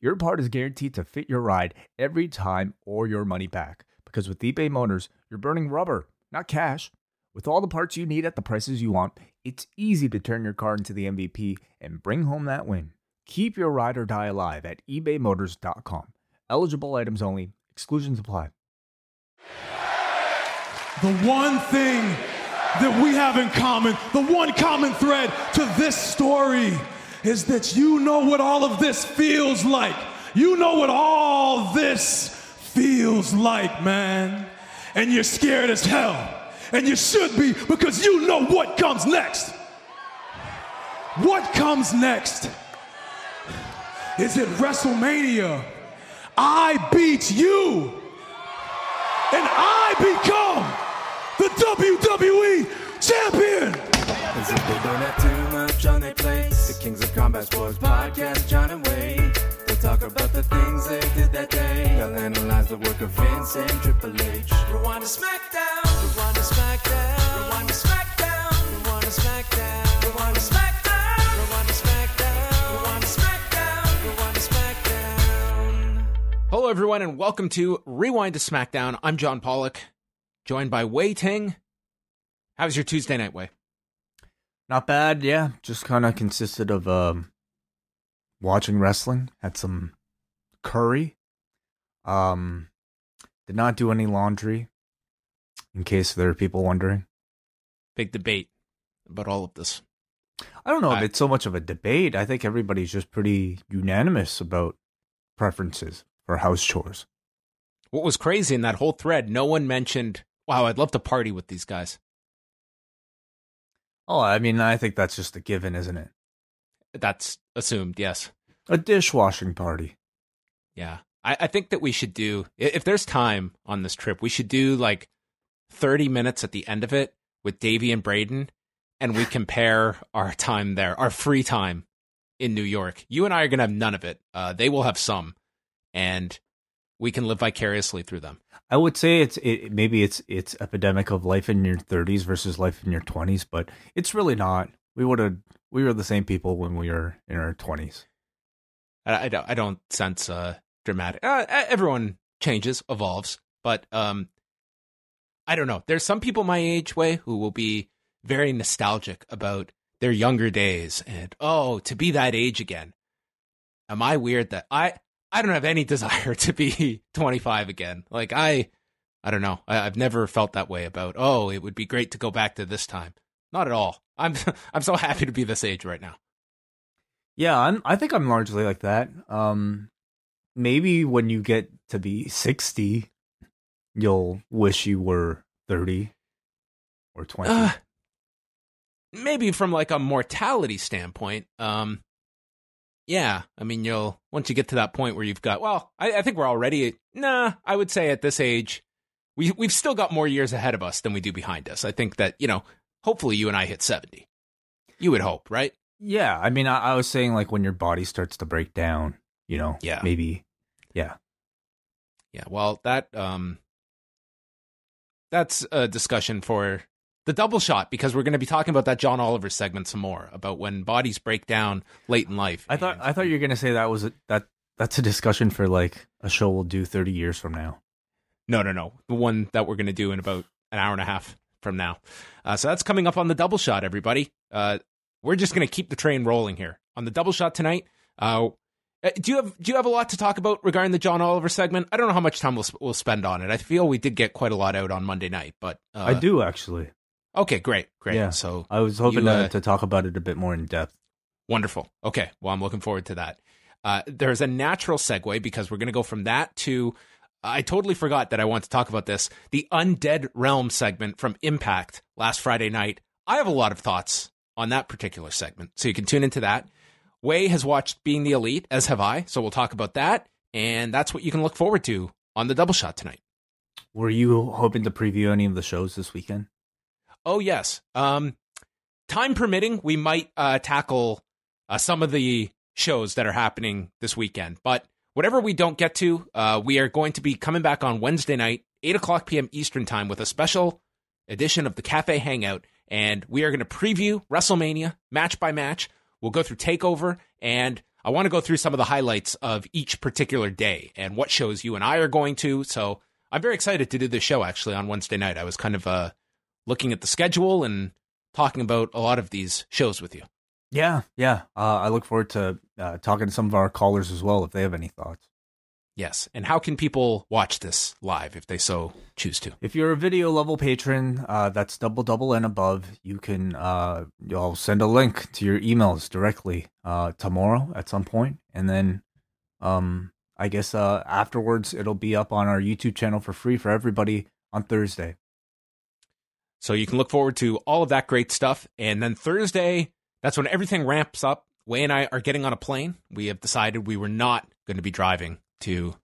your part is guaranteed to fit your ride every time or your money back. Because with eBay Motors, you're burning rubber, not cash. With all the parts you need at the prices you want, it's easy to turn your car into the MVP and bring home that win. Keep your ride or die alive at ebaymotors.com. Eligible items only, exclusions apply. The one thing that we have in common, the one common thread to this story is that you know what all of this feels like. You know what all this feels like, man. And you're scared as hell. And you should be because you know what comes next. What comes next? Is it WrestleMania? I beat you. And I become the WWE champion. As if they plate. The Kings of Combat Sports podcast, John and Wade. They'll talk about the things they did that day. They'll analyze the work of Vince and Triple H. Rewind to SmackDown. Rewind to SmackDown. Rewind to SmackDown. Rewind to SmackDown. Rewind to SmackDown. Rewind to SmackDown. Rewind to SmackDown. Rewind to SmackDown. Hello, everyone, and welcome to Rewind to SmackDown. I'm John Pollock, joined by Wai Ting. How was your Tuesday night, Wei? Not bad, yeah. Just kind of consisted of um, watching wrestling. Had some curry. Um, did not do any laundry. In case there are people wondering, Big debate about all of this. I don't know if it's so much of a debate. I think everybody's just pretty unanimous about preferences for house chores. What was crazy in that whole thread, no one mentioned, wow, I'd love to party with these guys. Oh, I mean, I think that's just a given, isn't it? That's assumed, yes. A dishwashing party. Yeah. I, I think that we should do, if there's time on this trip, we should do like 30 minutes at the end of it with Davey and Braden, and we compare our time there, our free time in New York. You and I are going to have none of it. Uh, they will have some, and we can live vicariously through them. I would say it's it, maybe it's it's epidemic of life in your 30s versus life in your 20s, but it's really not. We would have we were the same people when we were in our 20s. I, I don't, I don't sense uh, dramatic. Uh, everyone changes, evolves, but um, I don't know. There's some people my age way who will be very nostalgic about their younger days and oh, to be that age again. Am I weird that I I don't have any desire to be 25 again? Like I I don't know. I, I've never felt that way about oh, it would be great to go back to this time. Not at all. I'm I'm so happy to be this age right now. Yeah, I'm I think I'm largely like that. Um maybe when you get to be 60, you'll wish you were 30 or 20. Uh, maybe from like a mortality standpoint, um, yeah. I mean, you'll once you get to that point where you've got. Well, I, I think we're already. Nah, I would say at this age, we we've still got more years ahead of us than we do behind us. I think that you know, hopefully, you and I hit seventy. You would hope, right? yeah, I mean I, I was saying like when your body starts to break down, you know. Yeah. Maybe yeah. Yeah. Well, that um, that's a discussion for the double shot because we're going to be talking about that John Oliver segment some more about when bodies break down late in life. I thought I thought you were gonna say that was a, that that's a discussion for like a show we'll do thirty years from now. No, no, no. The one that we're going to do in about an hour and a half from now. Uh, so that's coming up on the double shot, everybody. Uh, we're just going to keep the train rolling here on the double shot tonight. Uh, uh, do you have do you have a lot to talk about regarding the John Oliver segment? I don't know how much time we'll sp- we'll spend on it. I feel we did get quite a lot out on Monday night, but uh, I do actually. Okay, great, great. Yeah. So I was hoping You, uh, to, to talk about it a bit more in depth. Wonderful. Okay. Well, I'm looking forward to that. Uh, there's a natural segue because we're going to go from that to. I totally forgot that I want to talk about this. The Undead Realm segment from Impact last Friday night. I have a lot of thoughts on that particular segment. So you can tune into that. Wai has watched Being the Elite, as have I. So we'll talk about that. And that's what you can look forward to on the double shot tonight. Were you hoping to preview any of the shows this weekend? Oh yes. Um, time permitting, we might uh, tackle uh, some of the shows that are happening this weekend. But whatever we don't get to, uh, we are going to be coming back on Wednesday night, eight o'clock p.m. Eastern time, with a special edition of the Cafe Hangout, and we are going to preview WrestleMania match by match. We'll go through Takeover, and I want to go through some of the highlights of each particular day and what shows you and I are going to. So I'm very excited to do this show actually on Wednesday night. I was kind of uh, looking at the schedule and talking about a lot of these shows with you. Yeah, yeah. Uh, I look forward to uh, talking to some of our callers as well if they have any thoughts. Yes. And how can people watch this live if they so choose to? If you're a video level patron, uh, that's double double and above, you can uh, you'll send a link to your emails directly uh, tomorrow at some point, and then um, I guess uh, afterwards it'll be up on our YouTube channel for free for everybody on Thursday. So you can look forward to all of that great stuff, and then Thursday, that's when everything ramps up. Wai and I are getting on a plane. We have decided we were not going to be driving to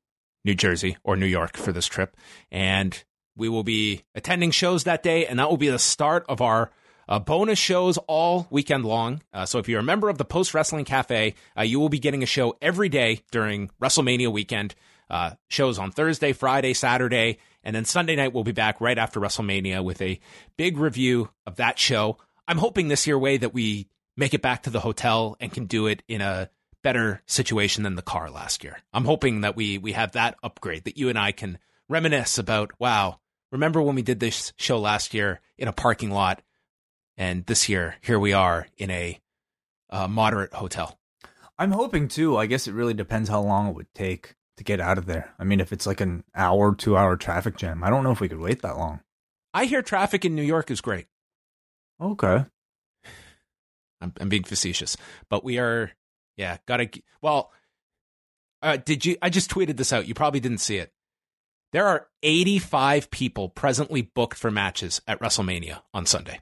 New Jersey or New York for this trip. And we will be attending shows that day, and that will be the start of our uh, bonus shows all weekend long. Uh, so if you're a member of the Post Wrestling Cafe, uh, you will be getting a show every day during WrestleMania weekend. Uh, shows on Thursday, Friday, Saturday, and then Sunday night we'll be back right after WrestleMania with a big review of that show. I'm hoping this year way that we make it back to the hotel and can do it in a better situation than the car last year. I'm hoping that we we have that upgrade that you and I can reminisce about. Wow, remember when we did this show last year in a parking lot, and this year here we are in a uh, moderate hotel. I'm hoping too. I guess it really depends how long it would take to get out of there. I mean, if it's like an hour, two hour traffic jam, I don't know if we could wait that long. I hear traffic in New York is great. Okay. I'm, I'm being facetious, but we are yeah, gotta. Well, uh, did you? I just tweeted this out. You probably didn't see it. There are 85 people presently booked for matches at WrestleMania on Sunday.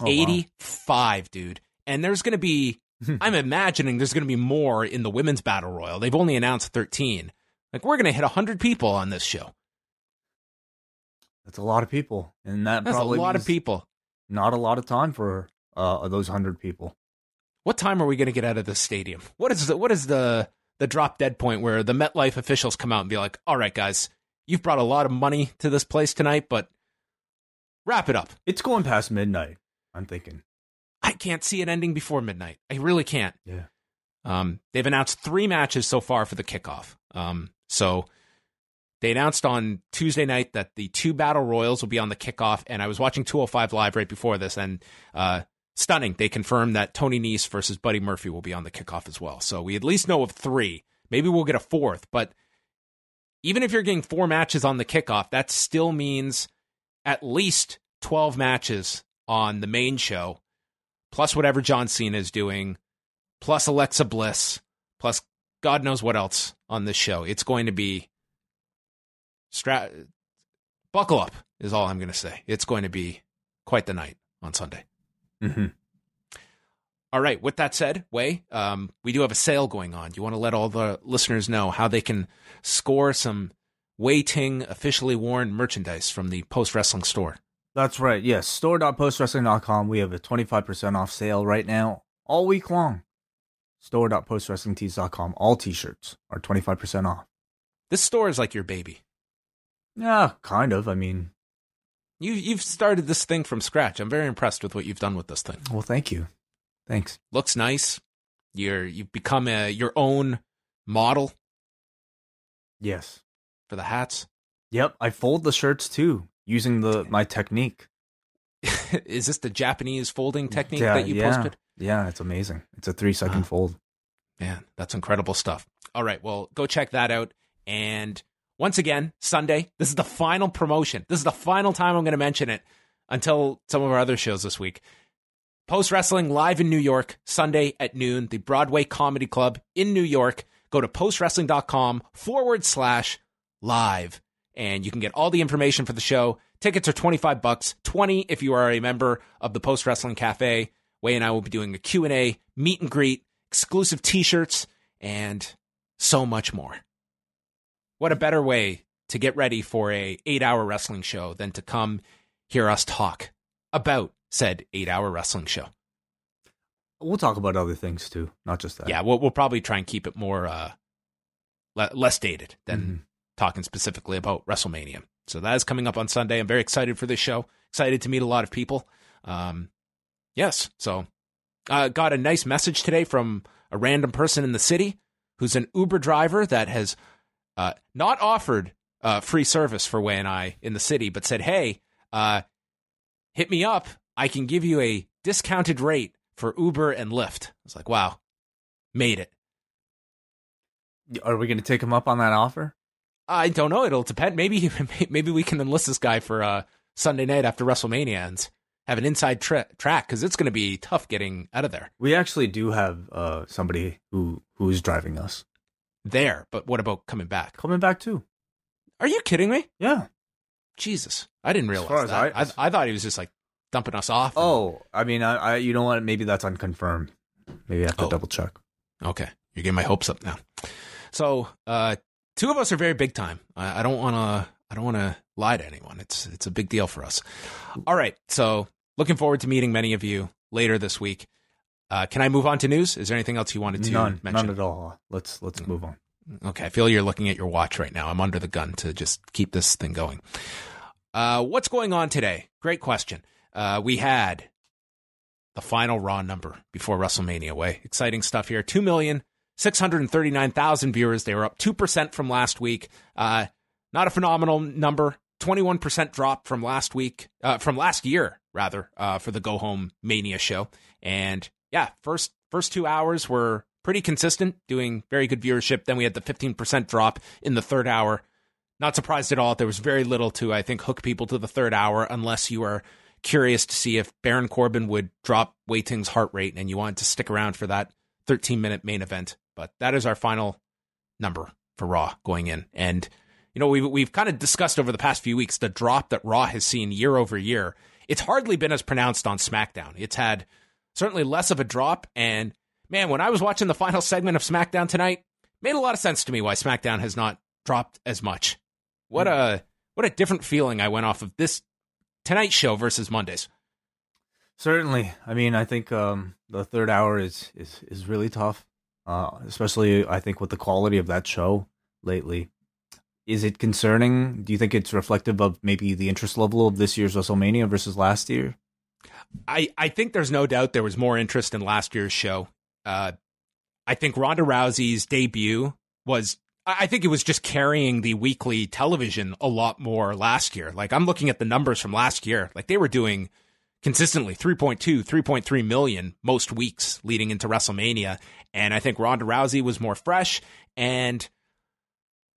Oh, 85, wow. dude. And there's going to be, I'm imagining there's going to be more in the women's battle royal. They've only announced 13. Like, we're going to hit 100 people on this show. That's a lot of people. And that That's probably a lot of people. Not a lot of time for uh, those 100 people what time are we going to get out of this stadium? What is the what is the the drop dead point where the MetLife officials come out and be like, "All right, guys, you've brought a lot of money to this place tonight, but wrap it up." It's going past midnight. I'm thinking. I can't see it ending before midnight. I really can't. Yeah. Um, they've announced three matches so far for the kickoff. Um, so they announced on Tuesday night that the two battle royals will be on the kickoff, and I was watching 205 live right before this, and uh, stunning. They confirmed that Tony Nese versus Buddy Murphy will be on the kickoff as well. So we at least know of three. Maybe we'll get a fourth, but even if you're getting four matches on the kickoff, that still means at least 12 matches on the main show, plus whatever John Cena is doing, plus Alexa Bliss, plus God knows what else on this show. It's going to be stra- buckle up is all I'm going to say. It's going to be quite the night on Sunday. Mm-hmm. All right. With that said, Wai, um, we do have a sale going on. Do you want to let all the listeners know how they can score some Wai Ting officially worn merchandise from the Post Wrestling store? That's right. Yes. Store.postwrestling.com. We have a 25% off sale right now, all week long. Store.postwrestlingtees.com. All t shirts are 25% off. This store is like your baby. Yeah, kind of. I mean, you you've started this thing from scratch. I'm very impressed with what you've done with this thing. Well, thank you. Thanks. Looks nice. You're you've become a your own model. Yes. For the hats. Yep, I fold the shirts too using the my technique. Is this the Japanese folding technique yeah, that you yeah. posted? Yeah, it's amazing. It's a three second fold. Man, that's incredible stuff. All right, well, go check that out. And once again, Sunday, this is the final promotion. This is the final time I'm going to mention it until some of our other shows this week. Post Wrestling live in New York, Sunday at noon, the Broadway Comedy Club in New York. Go to postwrestling.com forward slash live, and you can get all the information for the show. Tickets are 25 bucks, 20 if you are a member of the Post Wrestling Cafe. Wai and I will be doing a Q&A, meet and greet, exclusive t-shirts, and so much more. What a better way to get ready for a eight hour wrestling show than to come hear us talk about said eight hour wrestling show. We'll talk about other things too, not just that. Yeah, we'll, we'll probably try and keep it more uh, le- less dated than Mhm. Talking specifically about WrestleMania. So that is coming up on Sunday. I'm very excited for this show. Excited to meet a lot of people. Um, yes, so uh, got a nice message today from a random person in the city who's an Uber driver that has uh, not offered uh, free service for Wai and I in the city, but said, "Hey, uh, hit me up. I can give you a discounted rate for Uber and Lyft." I was like, "Wow, made it." Are we going to take him up on that offer? I don't know. It'll depend. Maybe maybe we can enlist this guy for uh, Sunday night after WrestleMania and have an inside tra- track because it's going to be tough getting out of there. We actually do have uh, somebody who who's driving us There, but what about coming back? coming back too. Are you kidding me? Yeah. Jesus, I didn't realize that. I- I, I thought he was just like dumping us off. and- Oh, I mean, I, I you know what? Maybe that's unconfirmed. Maybe I have to Oh. double check. Okay, you're getting my hopes up now. So, uh, two of us are very big time. I, I don't want to. I don't want to lie to anyone. It's it's a big deal for us. All right. So, looking forward to meeting many of you later this week. Uh, can I move on to news? Is there anything else you wanted to None, mention? none at all. Let's let's move on. Okay, I feel you're looking at your watch right now. I'm under the gun to just keep this thing going. Uh, what's going on today? Great question. Uh, we had the final Raw number before WrestleMania. Way exciting stuff here. Two million six hundred thirty-nine thousand viewers. They were up two percent from last week. Uh, not a phenomenal number. Twenty-one percent drop from last week, uh, from last year rather, uh, for the Go Home Mania show. And yeah, first first two hours were pretty consistent, doing very good viewership. Then we had the 15% drop in the third hour. Not surprised at all. There was very little to, I think, hook people to the third hour unless you are curious to see if Baron Corbin would drop Wai Ting's heart rate and you wanted to stick around for that 13 minute main event. But that is our final number for Raw going in. And, you know, we've, we've kind of discussed over the past few weeks the drop that Raw has seen year over year. It's hardly been as pronounced on SmackDown. It's had certainly less of a drop. And man, when I was watching the final segment of SmackDown tonight, made a lot of sense to me why SmackDown has not dropped as much. What hmm. a what a different feeling I went off of this tonight's show versus Mondays. Certainly. I mean, I think um, the third hour is is is really tough, uh, especially I think with the quality of that show lately. Is it concerning? Do you think it's reflective of maybe the interest level of this year's WrestleMania versus last year? I, I think there's no doubt there was more interest in last year's show. Uh, I think Ronda Rousey's debut was, I I think it was just carrying the weekly television a lot more last year. Like I'm looking at the numbers from last year. Like they were doing consistently 3.2, 3.3 million most weeks leading into WrestleMania. And I think Ronda Rousey was more fresh. And,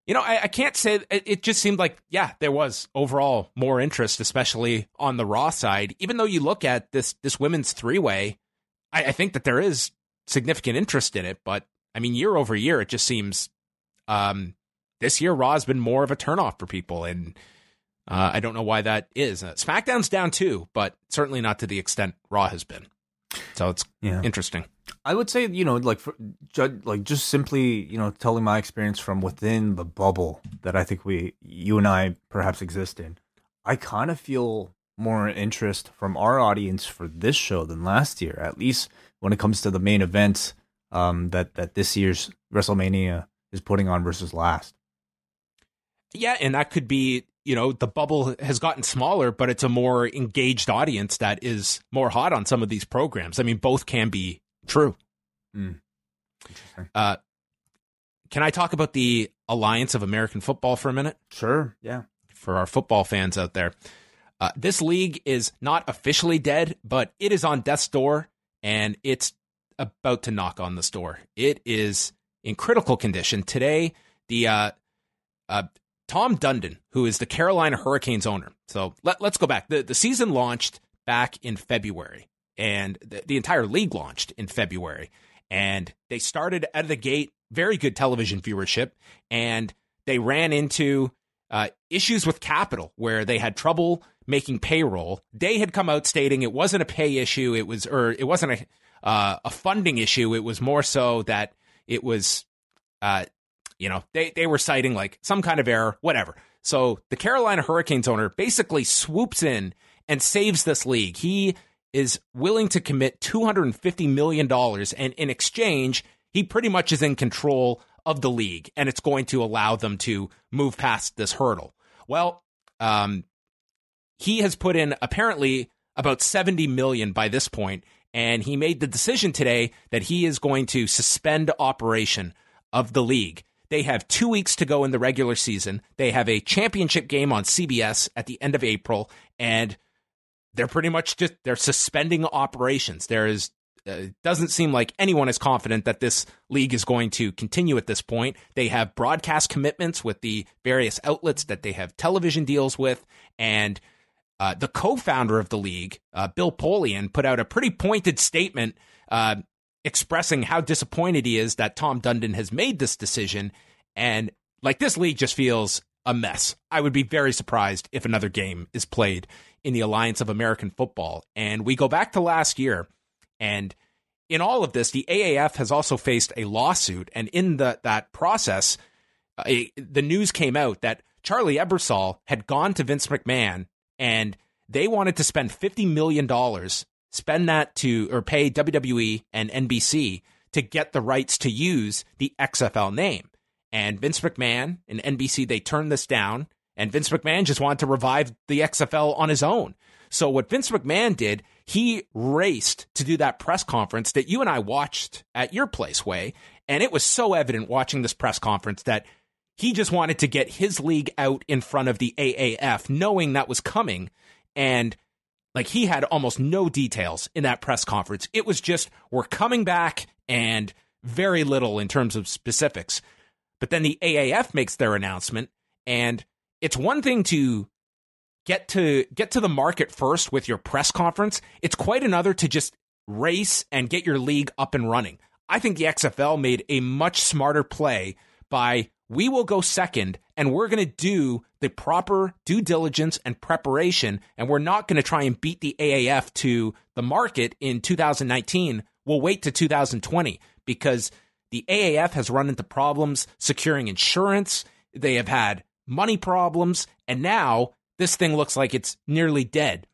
you know, I, I can't say it, it just seemed like, yeah, there was overall more interest, especially on the Raw side. Even though you look at this this women's three way, I, I think that there is significant interest in it. But I mean, year over year, it just seems um, this year Raw has been more of a turnoff for people, and uh, I don't know why that is. Uh, SmackDown's down too, but certainly not to the extent Raw has been. So it's Yeah. interesting. I would say, you know, like for, ju- like just simply, you know, telling my experience from within the bubble that I think we, you and I, perhaps exist in. I kind of feel more interest from our audience for this show than last year, at least when it comes to the main events um, that that this year's WrestleMania is putting on versus last. Yeah, and that could be, you know, the bubble has gotten smaller, but it's a more engaged audience that is more hot on some of these programs. I mean, both can be true. Interesting. Uh, can I talk about the Alliance of American Football for a minute? Sure. Yeah. for our football fans out there. Uh, this league is not officially dead, but it is on death's door and it's about to knock on this door. It is in critical condition. Today, the uh, uh, Tom Dundon, who is the Carolina Hurricanes owner. So let, let's go back. The, the season launched back in February, and the, the entire league launched in February. And they started out of the gate, very good television viewership, and they ran into uh, issues with capital where they had trouble making payroll. They had come out stating it wasn't a pay issue, it was or it wasn't a uh, a funding issue. It was more so that it was, uh, you know, they they were citing like some kind of error, whatever. So the Carolina Hurricanes owner basically swoops in and saves this league. He is willing to commit $250 million. And in exchange, he pretty much is in control of the league and it's going to allow them to move past this hurdle. Well, um, he has put in apparently about 70 million by this point and he made the decision today that he is going to suspend operation of the league. They have two weeks to go in the regular season. They have a championship game on CBS at the end of April, and they're pretty much just they're suspending operations. There is uh, doesn't seem like anyone is confident that this league is going to continue at this point. They have broadcast commitments with the various outlets that they have television deals with, and uh, the co-founder of the league, uh, Bill Polian, put out a pretty pointed statement uh, expressing how disappointed he is that Tom Dundon has made this decision, and like this league just feels a mess. I would be very surprised if another game is played in the Alliance of American Football. And we go back to last year, and in all of this, the AAF has also faced a lawsuit, and in the, that process, a, the news came out that Charlie Ebersol had gone to Vince McMahon, and they wanted to spend fifty million dollars, spend that to or pay WWE and NBC to get the rights to use the XFL name. And Vince McMahon and NBC, they turned this down. And Vince McMahon just wanted to revive the XFL on his own. So what Vince McMahon did, he raced to do that press conference that you and I watched at your place, Wai. And it was so evident watching this press conference that he just wanted to get his league out in front of the AAF, knowing that was coming. And like he had almost no details in that press conference. It was just, we're coming back and very little in terms of specifics. But then the AAF makes their announcement, and it's one thing to get to get to the market first with your press conference. It's quite another to just race and get your league up and running. I think the XFL made a much smarter play by we will go second and we're going to do the proper due diligence and preparation and we're not going to try and beat the AAF to the market in 2019. We'll wait to 2020 because the AAF has run into problems securing insurance. They have had money problems. And now this thing looks like it's nearly dead.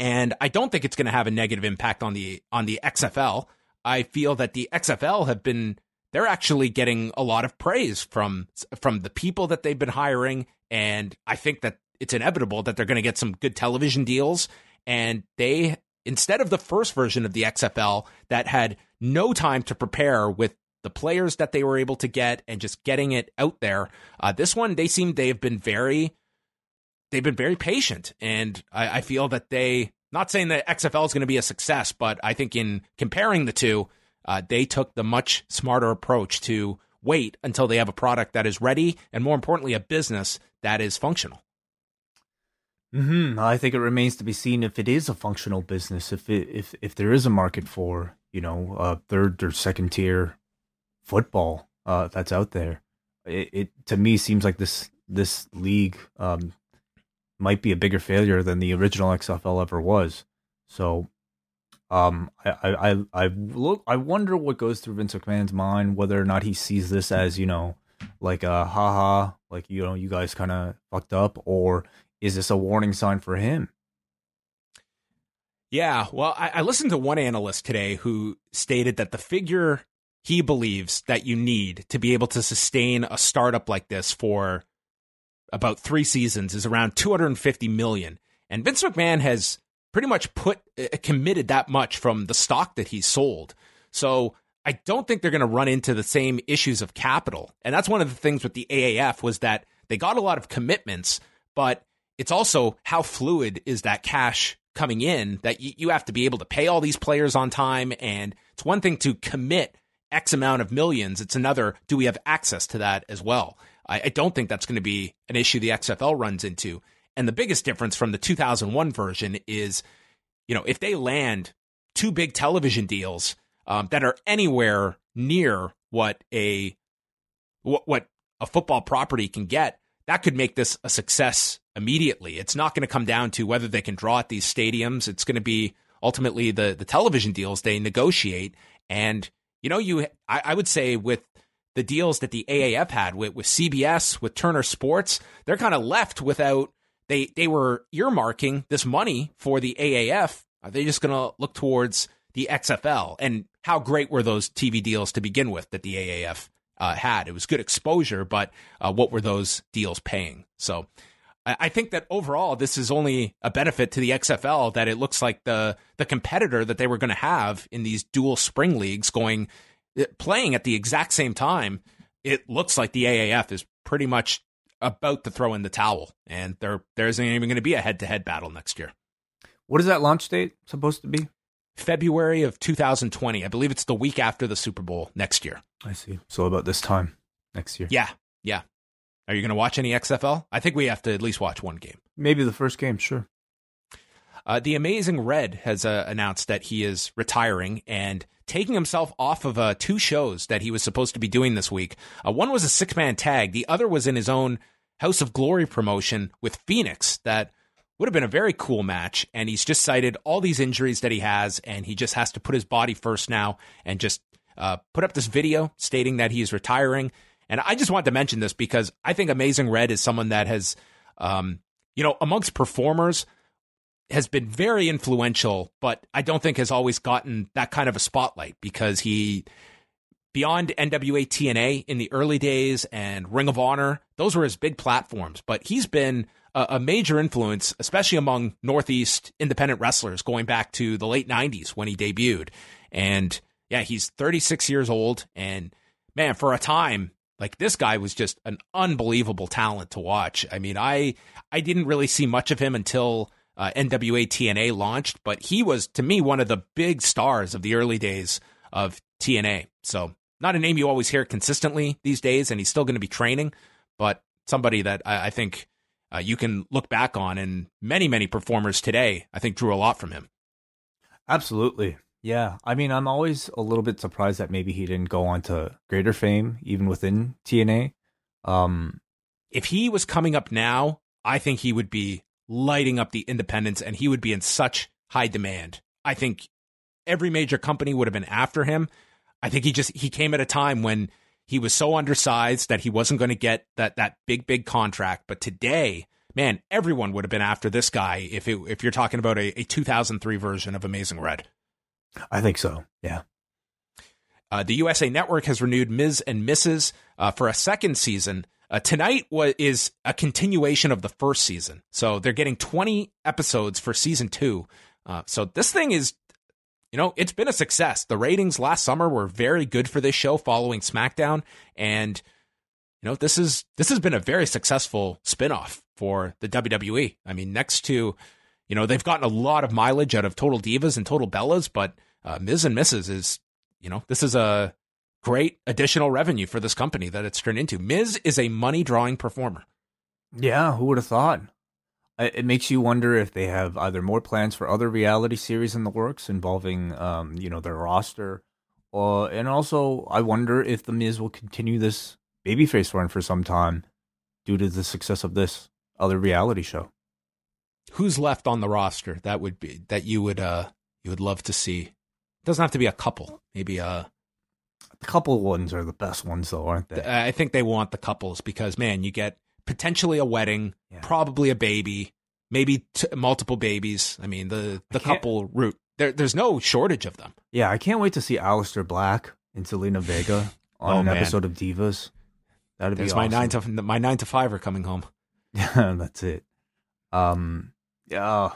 And I don't think it's going to have a negative impact on the on the XFL. I feel that the XFL have been they're actually getting a lot of praise from from the people that they've been hiring and I think that it's inevitable that they're going to get some good television deals and they instead of the first version of the XFL that had no time to prepare with the players that they were able to get and just getting it out there. Uh, this one, they seem they have been very, they've been very patient, and I, I feel that they. Not saying that XFL is going to be a success, but I think in comparing the two, uh, they took the much smarter approach to wait until they have a product that is ready, and more importantly, a business that is functional. Hmm. I think it remains to be seen if it is a functional business, if it, if if there is a market for you know a third or second tier football uh, that's out there. It, it, to me seems like this this league um, might be a bigger failure than the original XFL ever was. So, um, I I I look I wonder what goes through Vince McMahon's mind, whether or not he sees this as you know like a haha, like you know you guys kind of fucked up, or is this a warning sign for him? Yeah, well, I, I, listened to one analyst today who stated that the figure he believes that you need to be able to sustain a startup like this for about three seasons is around 250 million. And Vince McMahon has pretty much put uh, committed that much from the stock that he sold. So I don't think they're going to run into the same issues of capital. And that's one of the things with the AAF was that they got a lot of commitments, but it's also how fluid is that cash coming in that you, have to be able to pay all these players on time. And it's one thing to commit X amount of millions. It's another, do we have access to that as well? I don't think that's going to be an issue the XFL runs into. And the biggest difference from the 2001 version is, you know, if they land two big television deals um, that are anywhere near what a what, what a football property can get, that could make this a success immediately. It's not going to come down to whether they can draw at these stadiums. It's going to be ultimately the the television deals they negotiate and you know, you I, I would say with the deals that the AAF had with, with CBS, with Turner Sports, they're kind of left without. They they were earmarking this money for the AAF. Are they just going to look towards the XFL? And how great were those TV deals to begin with that the AAF uh, had? It was good exposure, but uh, what were those deals paying? So I think that overall, this is only a benefit to the XFL that it looks like the the competitor that they were going to have in these dual spring leagues going uh, playing at the exact same time. It looks like the AAF is pretty much about to throw in the towel, and there there isn't even going to be a head to head battle next year. What is that launch date supposed to be? February of 2020. I believe it's the week after the Super Bowl next year. I see. So about this time next year. Yeah, yeah. Are you going to watch any XFL? I think we have to at least watch one game. Maybe the first game, sure. Uh, the Amazing Red has uh, announced that he is retiring and taking himself off of uh, two shows that he was supposed to be doing this week. Uh, one was a six man tag, the other was in his own House of Glory promotion with Fenix that would have been a very cool match. And he's just cited all these injuries that he has, and he just has to put his body first now and just uh, put up this video stating that he is retiring. And I just wanted to mention this because I think Amazing Red is someone that has, um, you know, amongst performers, has been very influential, but I don't think has always gotten that kind of a spotlight because he, beyond NWA TNA in the early days and Ring of Honor, those were his big platforms. But he's been a, a major influence, especially among Northeast independent wrestlers going back to the late 90s when he debuted. And yeah, he's 36 years old. And man, for a time, like this guy was just an unbelievable talent to watch. I mean, I I didn't really see much of him until uh, NWA TNA launched, but he was to me one of the big stars of the early days of TNA. So not a name you always hear consistently these days, and he's still going to be training, but somebody that I, I think uh, you can look back on, and many many performers today I think drew a lot from him. Absolutely. Yeah, I mean, I'm always a little bit surprised that maybe he didn't go on to greater fame, even within TNA. Um, if he was coming up now, I think he would be lighting up the independents and he would be in such high demand. I think every major company would have been after him. I think he just he came at a time when he was so undersized that he wasn't going to get that that big big contract. But today, man, everyone would have been after this guy if it, if you're talking about a, a 2003 version of Amazing Red. I think so. Yeah. Uh, the USA Network has renewed Miz and Mrs. Uh, for a second season. Uh, tonight was, is a continuation of the first season. So they're getting 20 episodes for season two. Uh, so this thing is, you know, it's been a success. The ratings last summer were very good for this show following SmackDown. And, you know, this is, this has been a very successful spinoff for the WWE. I mean, next to, you know, they've gotten a lot of mileage out of Total Divas and Total Bellas, but uh, Miz and Mrs. is, you know, this is a great additional revenue for this company that it's turned into. Miz is a money drawing performer. Yeah, who would have thought? It makes you wonder if they have either more plans for other reality series in the works involving, um, you know, their roster, or and also I wonder if the Miz will continue this babyface run for some time due to the success of this other reality show who's left on the roster that would be that you would uh you would love to see? It doesn't have to be a couple. Maybe a uh, the couple ones are the best ones though, aren't they? I think they want the couples because man, you get potentially a wedding, yeah. probably a baby, maybe t- multiple babies. I mean, the the couple route there, there's no shortage of them. Yeah, I can't wait to see Aleister Black and Zelina Vega on oh, an man. episode of Divas. That'd There's be awesome. my nine to my nine to five are coming home. Yeah, that's it. Um, yeah.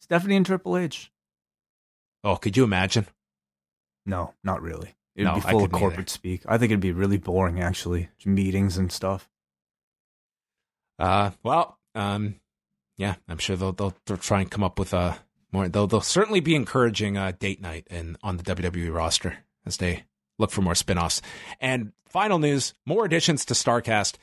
Stephanie and Triple H. Oh, could you imagine? No, not really. It'd no, be full of corporate either. speak. I think it'd be really boring, actually. Meetings and stuff. Uh, well, um, yeah, I'm sure they'll they'll, they'll try and come up with a more. They'll they'll certainly be encouraging uh, date night and on the WWE roster as they look for more spinoffs. And final news: more additions to Starcast.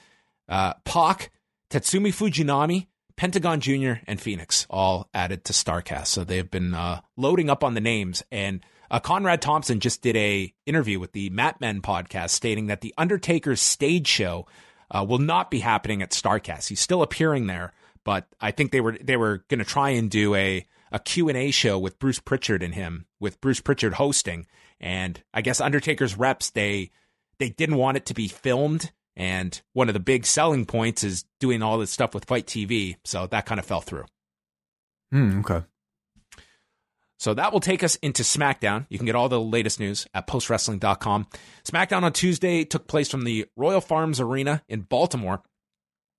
Uh, Pac, Tatsumi Fujinami, Pentagon Jr. and Fenix all added to Starcast. So they've been uh, loading up on the names. And uh, Conrad Thompson just did a interview with the Mat Men podcast stating that the Undertaker's stage show uh, will not be happening at Starcast. He's still appearing there, but I think they were they were going to try and do a a Q&A show with Bruce Pritchard and him with Bruce Pritchard hosting. And I guess Undertaker's reps they they didn't want it to be filmed. And one of the big selling points is doing all this stuff with FITE TV. So that kind of fell through. Hmm, okay. So that will take us into SmackDown. You can get all the latest news at postwrestling.com. SmackDown on Tuesday took place from the Royal Farms Arena in Baltimore.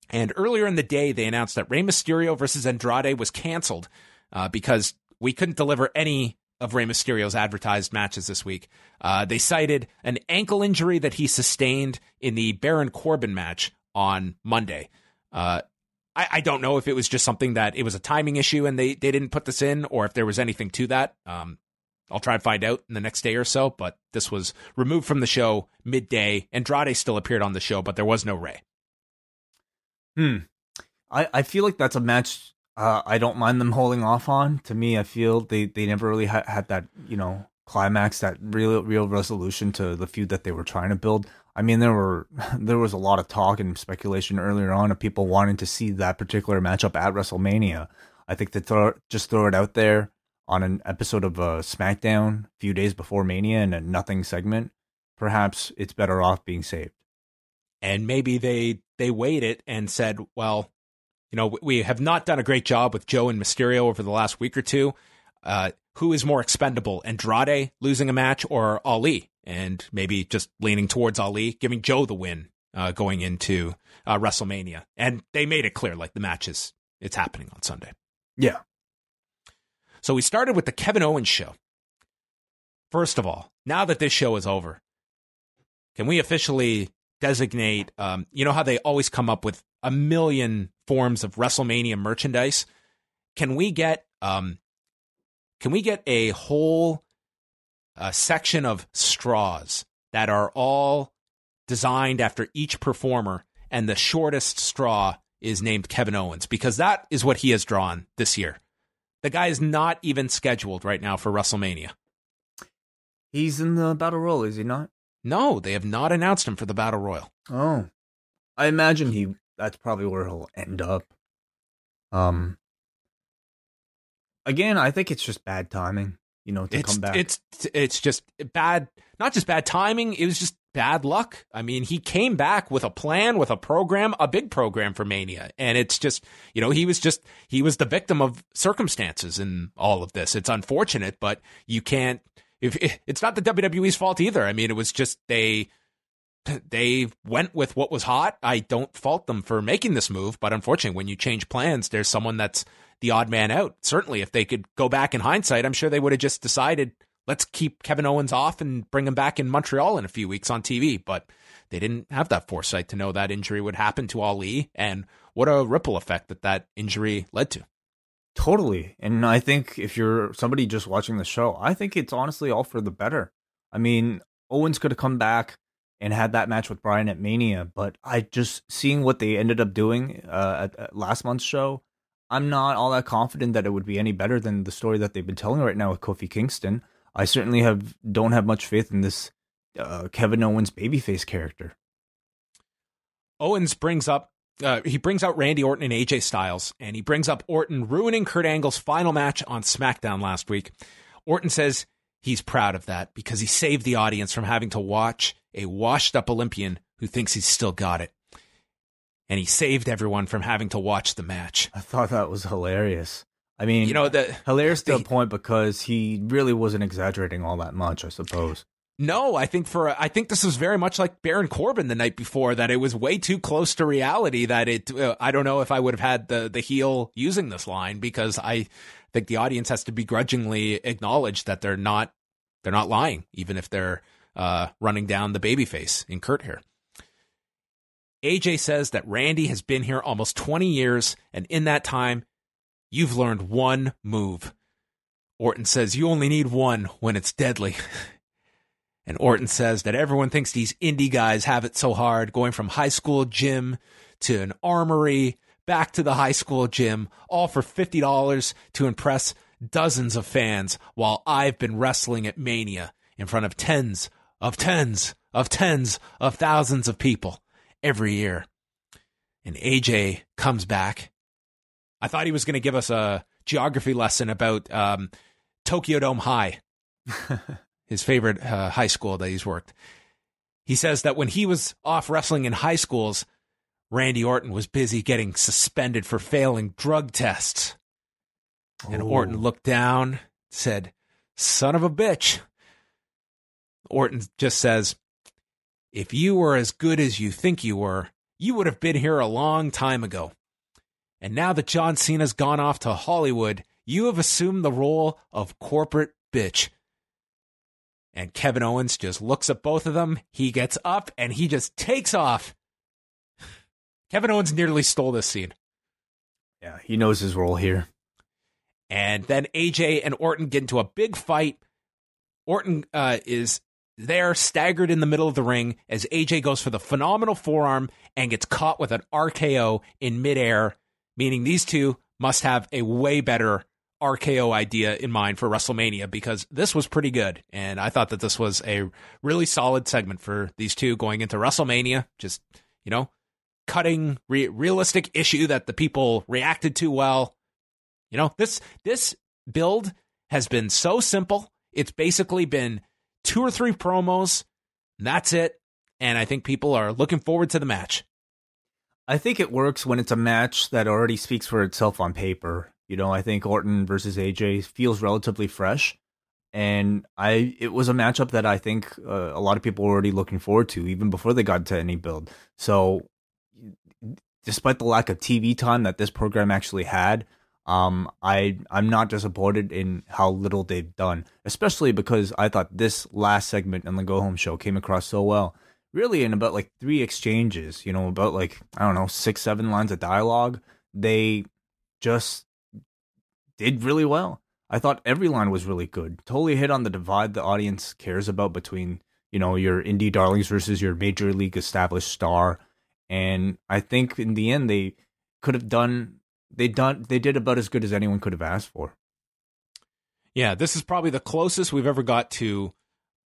And earlier in the day, they announced that Rey Mysterio versus Andrade was canceled uh, because we couldn't deliver any of Rey Mysterio's advertised matches this week. Uh, they cited an ankle injury that he sustained in the Baron Corbin match on Monday. Uh, I, I, don't know if it was just something that it was a timing issue and they, they didn't put this in or if there was anything to that. Um, I'll try and find out in the next day or so, but this was removed from the show midday. Andrade still appeared on the show, but there was no Rey. Hmm. I, I feel like that's a match uh, I don't mind them holding off on. To me, I feel they, they never really ha- had that, you know, climax, that real real resolution to the feud that they were trying to build. I mean, there were there was a lot of talk and speculation earlier on of people wanting to see that particular matchup at WrestleMania. I think to throw just throw it out there on an episode of uh, SmackDown a few days before Mania in a nothing segment, perhaps it's better off being saved. And maybe they they weighed it and said, well, you know, we have not done a great job with Joe and Mysterio over the last week or two. Uh, who is more expendable, Andrade losing a match or Ali? And maybe just leaning towards Ali, giving Joe the win uh, going into uh, WrestleMania. And they made it clear, like the matches, it's happening on Sunday. Yeah. So we started with the Kevin Owens show. First of all, now that this show is over, can we officially designate? Um, you know how they always come up with a million forms of WrestleMania merchandise. Can we get um, can we get a whole a section of straws that are all designed after each performer, and the shortest straw is named Kevin Owens because that is what he has drawn this year. The guy is not even scheduled right now for WrestleMania. He's in the Battle Royal, is he not? No, they have not announced him for the Battle Royal. Oh. I imagine he that's probably where he'll end up. Um again, I think it's just bad timing you know, to it's, come back. It's it's just bad, not just bad timing. It was just bad luck. I mean, he came back with a plan, with a program, a big program for Mania, and it's just you know he was just he was the victim of circumstances in all of this. It's unfortunate, but you can't. If it's not the WWE's fault either. I mean, it was just they they went with what was hot. I don't fault them for making this move, but unfortunately, when you change plans, there's someone that's the odd man out. Certainly, if they could go back in hindsight, I'm sure they would have just decided, let's keep Kevin Owens off and bring him back in Montreal in a few weeks on TV. But they didn't have that foresight to know that injury would happen to Ali and what a ripple effect that that injury led to. Totally. And I think if you're somebody just watching the show, I think it's honestly all for the better. I mean, Owens could have come back and had that match with Bryan at Mania, but I just seeing what they ended up doing uh, at, at last month's show, I'm not all that confident that it would be any better than the story that they've been telling right now with Kofi Kingston. I certainly have don't have much faith in this uh, Kevin Owens babyface character. Owens brings up uh, he brings out Randy Orton and AJ Styles, and he brings up Orton ruining Kurt Angle's final match on SmackDown last week. Orton says he's proud of that because he saved the audience from having to watch a washed up Olympian who thinks he's still got it and he saved everyone from having to watch the match. I thought that was hilarious. I mean, you know, the hilarious to a point because he really wasn't exaggerating all that much, I suppose. No, I think for I think this was very much like Baron Corbin the night before that it was way too close to reality that it uh, I don't know if I would have had the the heel using this line because I think the audience has to begrudgingly acknowledge that they're not they're not lying even if they're uh, running down the babyface in Kurt here. AJ says that Randy has been here almost 20 years, and in that time, you've learned one move. Orton says you only need one when it's deadly. and Orton says that everyone thinks these indie guys have it so hard, going from high school gym to an armory, back to the high school gym, all for $50 to impress dozens of fans, while I've been wrestling at Mania in front of tens of tens of tens of thousands of people every year. And AJ comes back. I thought he was going to give us a geography lesson about um, Tokyo Dome High, his favorite uh, high school that he's worked. He says that when he was off wrestling in high schools, Randy Orton was busy getting suspended for failing drug tests. And Oh. Orton looked down, said, Son of a bitch. Orton just says, If you were as good as you think you were, you would have been here a long time ago. And now that John Cena's gone off to Hollywood, you have assumed the role of corporate bitch. And Kevin Owens just looks at both of them. He gets up and he just takes off. Kevin Owens nearly stole this scene. Yeah, he knows his role here. And then AJ and Orton get into a big fight. Orton uh, is there, staggered in the middle of the ring, as AJ goes for the phenomenal forearm and gets caught with an RKO in midair, meaning these two must have a way better RKO idea in mind for WrestleMania because this was pretty good. And I thought that this was a really solid segment for these two going into WrestleMania. Just, you know, cutting re- realistic issue that the people reacted to well. You know, this this build has been so simple. It's basically been two or three promos, that's it. And I think people are looking forward to the match. I think it works when it's a match that already speaks for itself on paper. You know, I think Orton versus AJ feels relatively fresh, and I it was a matchup that I think uh, a lot of people were already looking forward to even before they got to any build. So, despite the lack of TV time that this program actually had, um, I I'm not disappointed in how little they've done, especially because I thought this last segment on the Go Home show came across so well really in about like three exchanges, you know, about like, I don't know, six, seven lines of dialogue, they just did really well. I thought every line was really good. Totally hit on the divide the audience cares about between, you know, your indie darlings versus your major league established star. And I think in the end they could have done they done they did about as good as anyone could have asked for. Yeah, this is probably the closest we've ever got to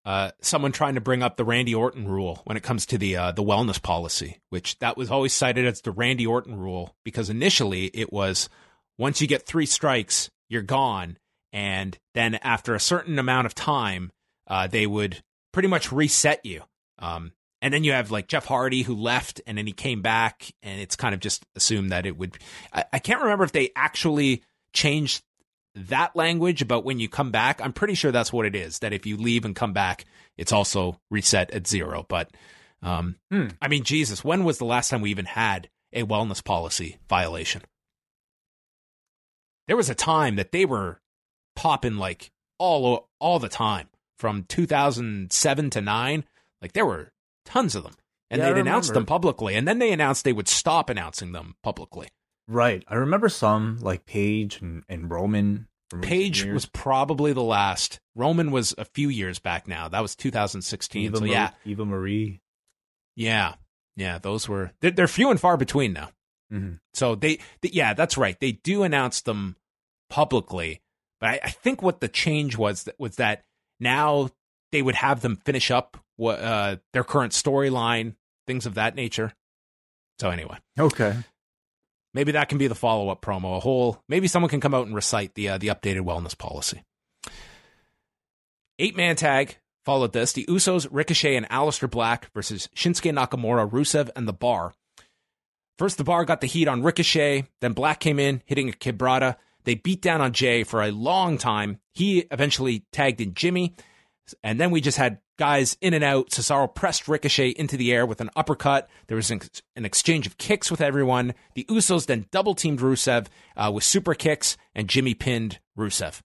uh, someone trying to bring up the Randy Orton rule when it comes to the uh, the wellness policy, which that was always cited as the Randy Orton rule because initially it was once you get three strikes, you're gone, and then after a certain amount of time, uh, they would pretty much reset you. Um, and then you have like Jeff Hardy who left and then he came back, and it's kind of just assumed that it would. I, I can't remember if they actually changed that language about when you come back. I'm pretty sure that's what it is. That if you leave and come back, it's also reset at zero. But um, Hmm. I mean, Jesus, when was the last time we even had a wellness policy violation? There was a time that they were popping like all all the time from 2007 to nine. Like there were tons of them, and Yeah, they'd announced remember. them publicly, and then they announced they would stop announcing them publicly. Right. I remember some like Paige and, and Roman. Paige was probably the last. Roman was a few years back now. That was 2016. Eva so Marie, yeah, Eva Marie. yeah, yeah. Those were they're, they're few and far between now. hmm So they, they, yeah, that's right. They do announce them publicly, but I, I think what the change was that was that now they would have them finish up what uh, their current storyline, things of that nature. So anyway, Okay. maybe that can be the follow up promo. A whole maybe someone can come out and recite the uh, the updated wellness policy. Eight man tag followed this: the Usos, Ricochet, and Aleister Black versus Shinsuke Nakamura, Rusev, and the Bar. First, the Bar got the heat on Ricochet. Then Black came in, hitting a Kibrata. They beat down on Jay for a long time. He eventually tagged in Jimmy. And then we just had guys in and out. Cesaro pressed Ricochet into the air with an uppercut. There was an, an exchange of kicks with everyone. The Usos then double teamed Rusev uh, with super kicks, and Jimmy pinned Rusev.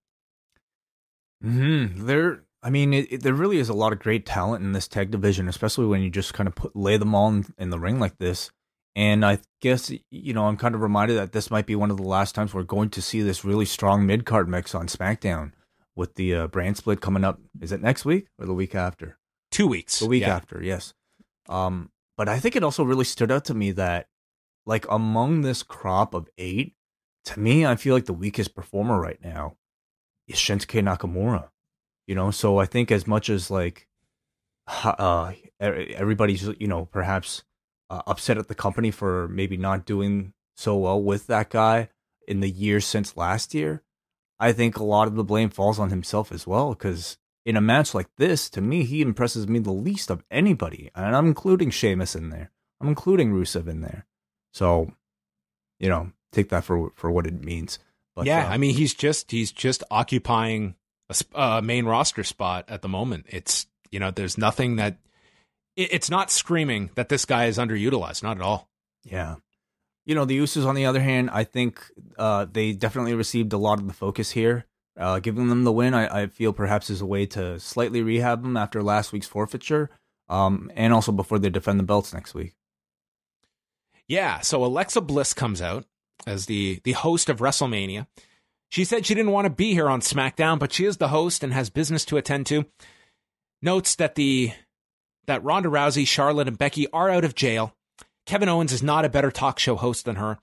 Hmm. There. I mean, it, it, there really is a lot of great talent in this tag division, especially when you just kind of put lay them all in, in the ring like this. And I guess you know I'm kind of reminded that this might be one of the last times we're going to see this really strong mid card mix on SmackDown with the uh, brand split coming up. Is it next week or the week after? Two weeks. The week Yeah. after, yes. Um, but I think it also really stood out to me that, like, among this crop of eight, to me, I feel like the weakest performer right now is Shinsuke Nakamura. You know, so I think as much as like, uh, everybody's you know perhaps uh, upset at the company for maybe not doing so well with that guy in the years since last year, I think a lot of the blame falls on himself as well because in a match like this, to me, he impresses me the least of anybody. And I'm including Sheamus in there. I'm including Rusev in there. So, you know, take that for for what it means. But, yeah, uh, I mean, he's just he's just occupying a, a, main roster spot at the moment. It's you know, there's nothing that it, it's not screaming that this guy is underutilized, not at all. Yeah. You know, the Usos, on the other hand, I think uh, they definitely received a lot of the focus here. Uh, giving them the win, I, I, feel perhaps is a way to slightly rehab them after last week's forfeiture, um, and also before they defend the belts next week. Yeah, so Alexa Bliss comes out as the the host of WrestleMania. She said she didn't want to be here on SmackDown, but she is the host and has business to attend to. Notes that the that Ronda Rousey, Charlotte, and Becky are out of jail. Kevin Owens is not a better talk show host than her,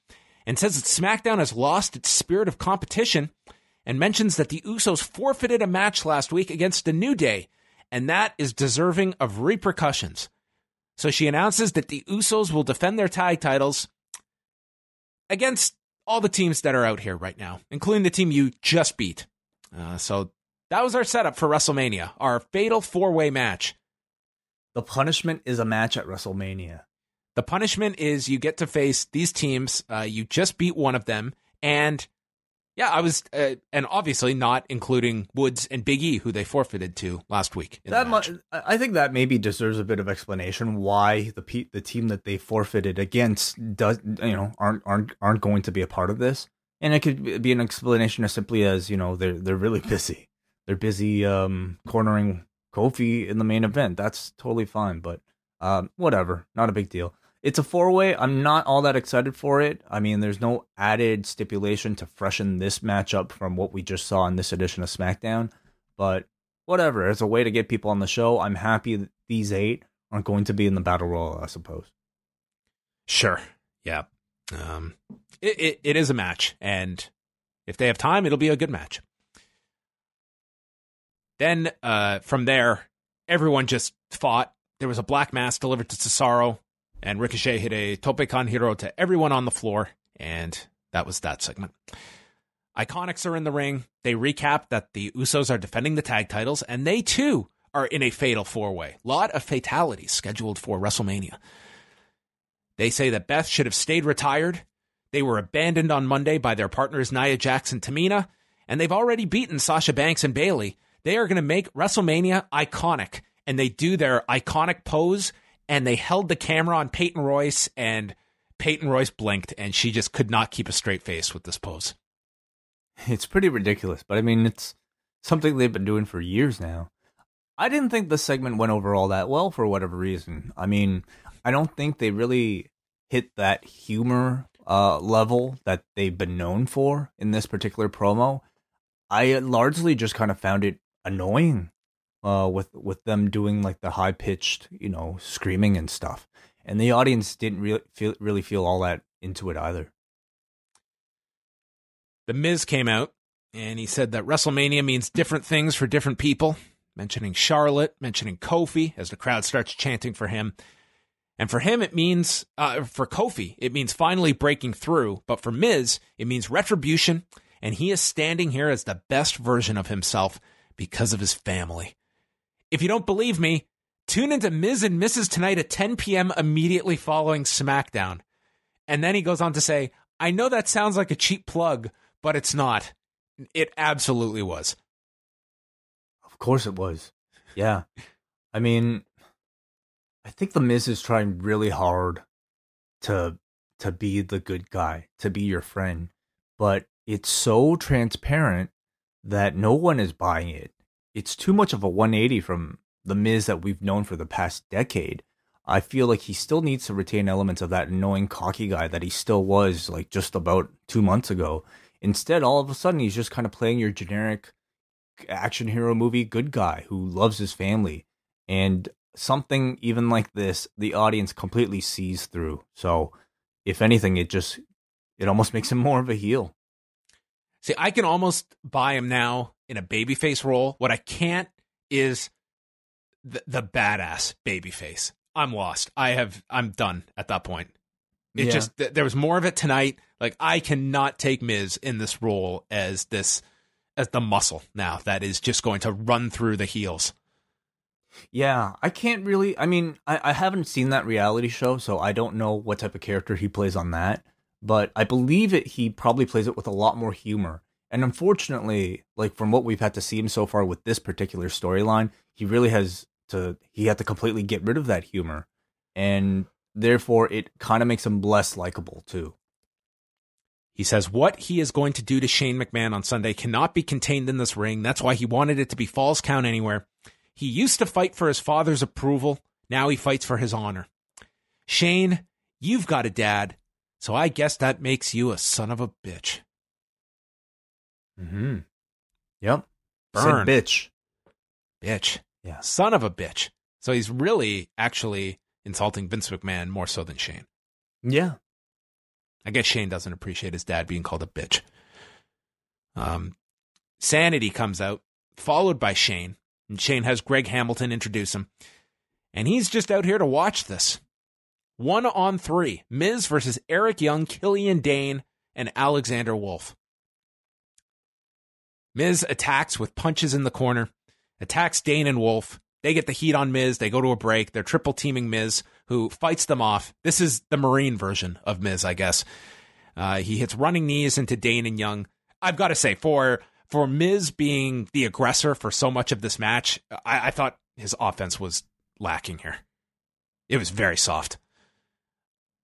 and says that SmackDown has lost its spirit of competition and mentions that the Usos forfeited a match last week against the New Day, and that is deserving of repercussions. So she announces that the Usos will defend their tag titles against all the teams that are out here right now, including the team you just beat. Uh, so that was our setup for WrestleMania, our fatal four way match. The punishment is a match at WrestleMania. The punishment is you get to face these teams. Uh, you just beat one of them, and yeah, I was, uh, and obviously not including Woods and Big E, who they forfeited to last week. That mu- I think that maybe deserves a bit of explanation why the pe- the team that they forfeited against does you know aren't aren't aren't going to be a part of this, and it could be an explanation as simply as you know they're they're really busy, they're busy um, cornering Kofi in the main event. That's totally fine, but um, whatever, not a big deal. It's a four way. I'm not all that excited for it. I mean, there's no added stipulation to freshen this matchup from what we just saw in this edition of SmackDown. But whatever. It's a way to get people on the show. I'm happy that these eight aren't going to be in the battle royal, I suppose. Sure. Yeah. Um, it, it, it is a match. And if they have time, it'll be a good match. Then uh, from there, everyone just fought. There was a black mass delivered to Cesaro and Ricochet hit a tope con hilo to everyone on the floor, and that was that segment. Iconics are in the ring. They recap that the Usos are defending the tag titles, and they too are in a fatal four way. Lot of fatalities scheduled for WrestleMania. They say that Beth should have stayed retired. They were abandoned on Monday by their partners Nia Jax and Tamina, and they've already beaten Sasha Banks and Bayley. They are going to make WrestleMania iconic, and they do their iconic pose and they held the camera on Peyton Royce, and Peyton Royce blinked, and she just could not keep a straight face with this pose. It's pretty ridiculous, but I mean, it's something they've been doing for years now. I didn't think the segment went over all that well for whatever reason. I mean, I don't think they really hit that humor uh, level that they've been known for in this particular promo. I largely just kind of found it annoying uh, with with them doing like the high pitched, you know, screaming and stuff, and the audience didn't really feel really feel all that into it either. The Miz came out and he said that WrestleMania means different things for different people, mentioning Charlotte, mentioning Kofi as the crowd starts chanting for him. And for him, it means, uh, for Kofi, it means finally breaking through. But for Miz, it means retribution. And he is standing here as the best version of himself because of his family. If you don't believe me, tune into Miz and Mrs. tonight at 10 p.m. immediately following SmackDown. And then he goes on to say, I know that sounds like a cheap plug, but it's not. It absolutely was. Of course it was. Yeah. I mean, I think the Miz is trying really hard to to be the good guy, to be your friend, but it's so transparent that no one is buying it it's too much of a 180 from the Miz that we've known for the past decade. I feel like he still needs to retain elements of that annoying cocky guy that he still was like just about two months ago. Instead, all of a sudden, he's just kind of playing your generic action hero movie good guy who loves his family. And something even like this, the audience completely sees through. So, if anything, it just it almost makes him more of a heel. See, I can almost buy him now in a babyface role. What I can't is the, the badass babyface. I'm lost. I have. I'm done at that point. It yeah. just th- there was more of it tonight. Like I cannot take Miz in this role as this as the muscle now that is just going to run through the heels. Yeah, I can't really. I mean, I, I haven't seen that reality show, so I don't know what type of character he plays on that. But I believe it. He probably plays it with a lot more humor. And unfortunately, like from what we've had to see him so far with this particular storyline, he really has to. He had to completely get rid of that humor, and therefore it kind of makes him less likable too. He says what he is going to do to Shane McMahon on Sunday cannot be contained in this ring. That's why he wanted it to be Falls Count Anywhere. He used to fight for his father's approval. Now he fights for his honor. Shane, you've got a dad, so I guess that makes you a son of a bitch. Hmm. Yep. Burn. Said bitch. Bitch. Yeah. Son of a bitch. So he's really actually insulting Vince McMahon more so than Shane. Yeah. I guess Shane doesn't appreciate his dad being called a bitch. Um, Sanity comes out, followed by Shane, and Shane has Greg Hamilton introduce him. And he's just out here to watch this. One on three Miz versus Eric Young, Killian Dain, and Alexander Wolfe. Miz attacks with punches in the corner, attacks Dain and Wolfe. They get the heat on Miz. They go to a break. They're triple teaming Miz, who fights them off. This is the Marine version of Miz, I guess. Uh, he hits running knees into Dain and Young. I've got to say, for for Miz being the aggressor for so much of this match, I, I thought his offense was lacking here. It was very soft.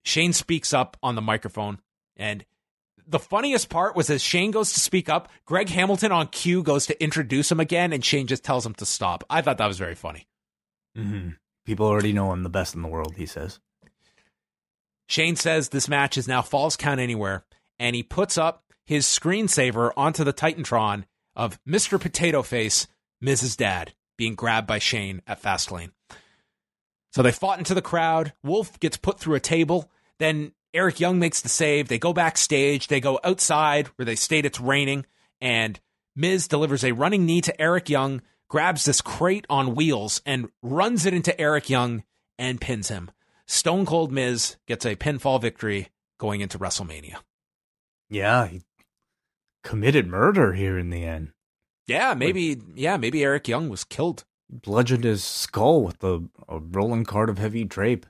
Shane speaks up on the microphone, and the funniest part was as Shane goes to speak up, Greg Hamilton on cue goes to introduce him again, and Shane just tells him to stop. I thought that was very funny. Mm-hmm. People already know I'm the best in the world. He says. Shane says this match is now Falls Count Anywhere, and he puts up his screensaver onto the Titantron of Mr. Potato Face, Mrs. Dad, being grabbed by Shane at Fastlane. So they fought into the crowd. Wolfe gets put through a table. Then Eric Young makes the save. They go backstage. They go outside where they state it's raining. And Miz delivers a running knee to Eric Young, grabs this crate on wheels, and runs it into Eric Young and pins him. Stone Cold Miz gets a pinfall victory going into WrestleMania. Yeah, he committed murder here in the end. Yeah, maybe. Yeah, maybe Eric Young was killed. Bludgeoned his skull with a, a rolling cart of heavy drape.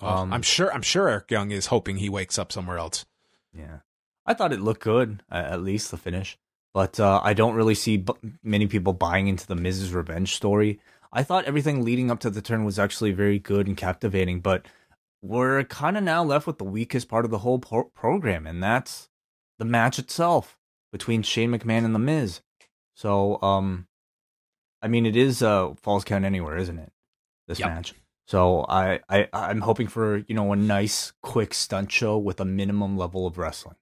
Well, Um, I'm sure. I'm sure Eric Young is hoping he wakes up somewhere else. Yeah, I thought it looked good, at least the finish. But uh, I don't really see b- many people buying into the Miz's Revenge story. I thought everything leading up to the turn was actually very good and captivating, but we're kind of now left with the weakest part of the whole pro- program, and that's the match itself between Shane McMahon and the Miz. So, um, I mean, it is uh, Falls Count Anywhere, isn't it? This Yep. match. So I, I, I'm hoping for you know a nice, quick stunt show with a minimum level of wrestling.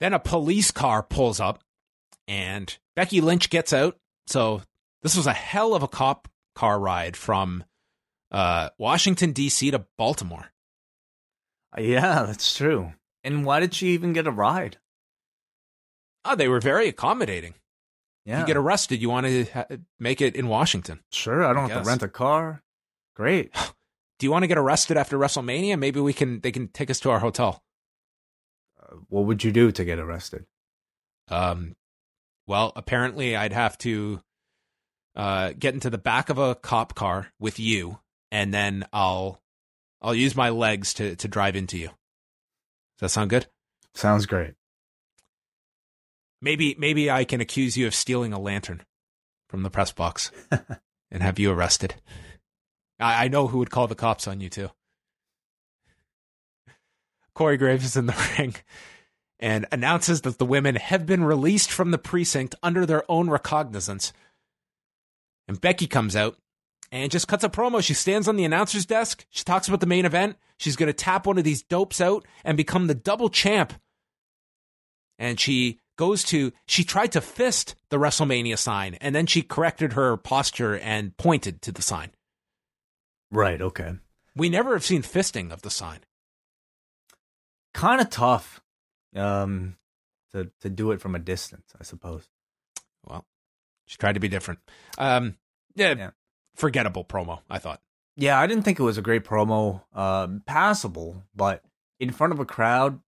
Then a police car pulls up, and Becky Lynch gets out. So this was a hell of a cop car ride from uh, Washington D.C. to Baltimore. Uh, Yeah, that's true. And why did she even get a ride? Oh, they were very accommodating. If you get arrested, you want to ha- make it in Washington. sure. I don't I have guess. to rent a car. Great. Do you want to get arrested after WrestleMania? Maybe we can. They can take us to our hotel. Uh, what would you do to get arrested? Um, well, apparently, I'd have to uh, get into the back of a cop car with you, and then I'll I'll use my legs to to drive into you. Does that sound good? Sounds great. Maybe maybe I can accuse you of stealing a lantern from the press box and have you arrested. I, I know who would call the cops on you too. Corey Graves is in the ring and announces that the women have been released from the precinct under their own recognizance. And Becky comes out and just cuts a promo. She stands on the announcer's desk. She talks about the main event. She's going to tap one of these dopes out and become the double champ. And she goes to, she tried to fist the WrestleMania sign and then she corrected her posture and pointed to the sign. Right. Okay. We never have seen fisting of the sign. Kind of tough. Um, to to do it from a distance, I suppose. Well, she tried to be different. Um, yeah, Yeah. forgettable promo, I thought. Yeah, I didn't think it was a great promo. Um, passable, but in front of a crowd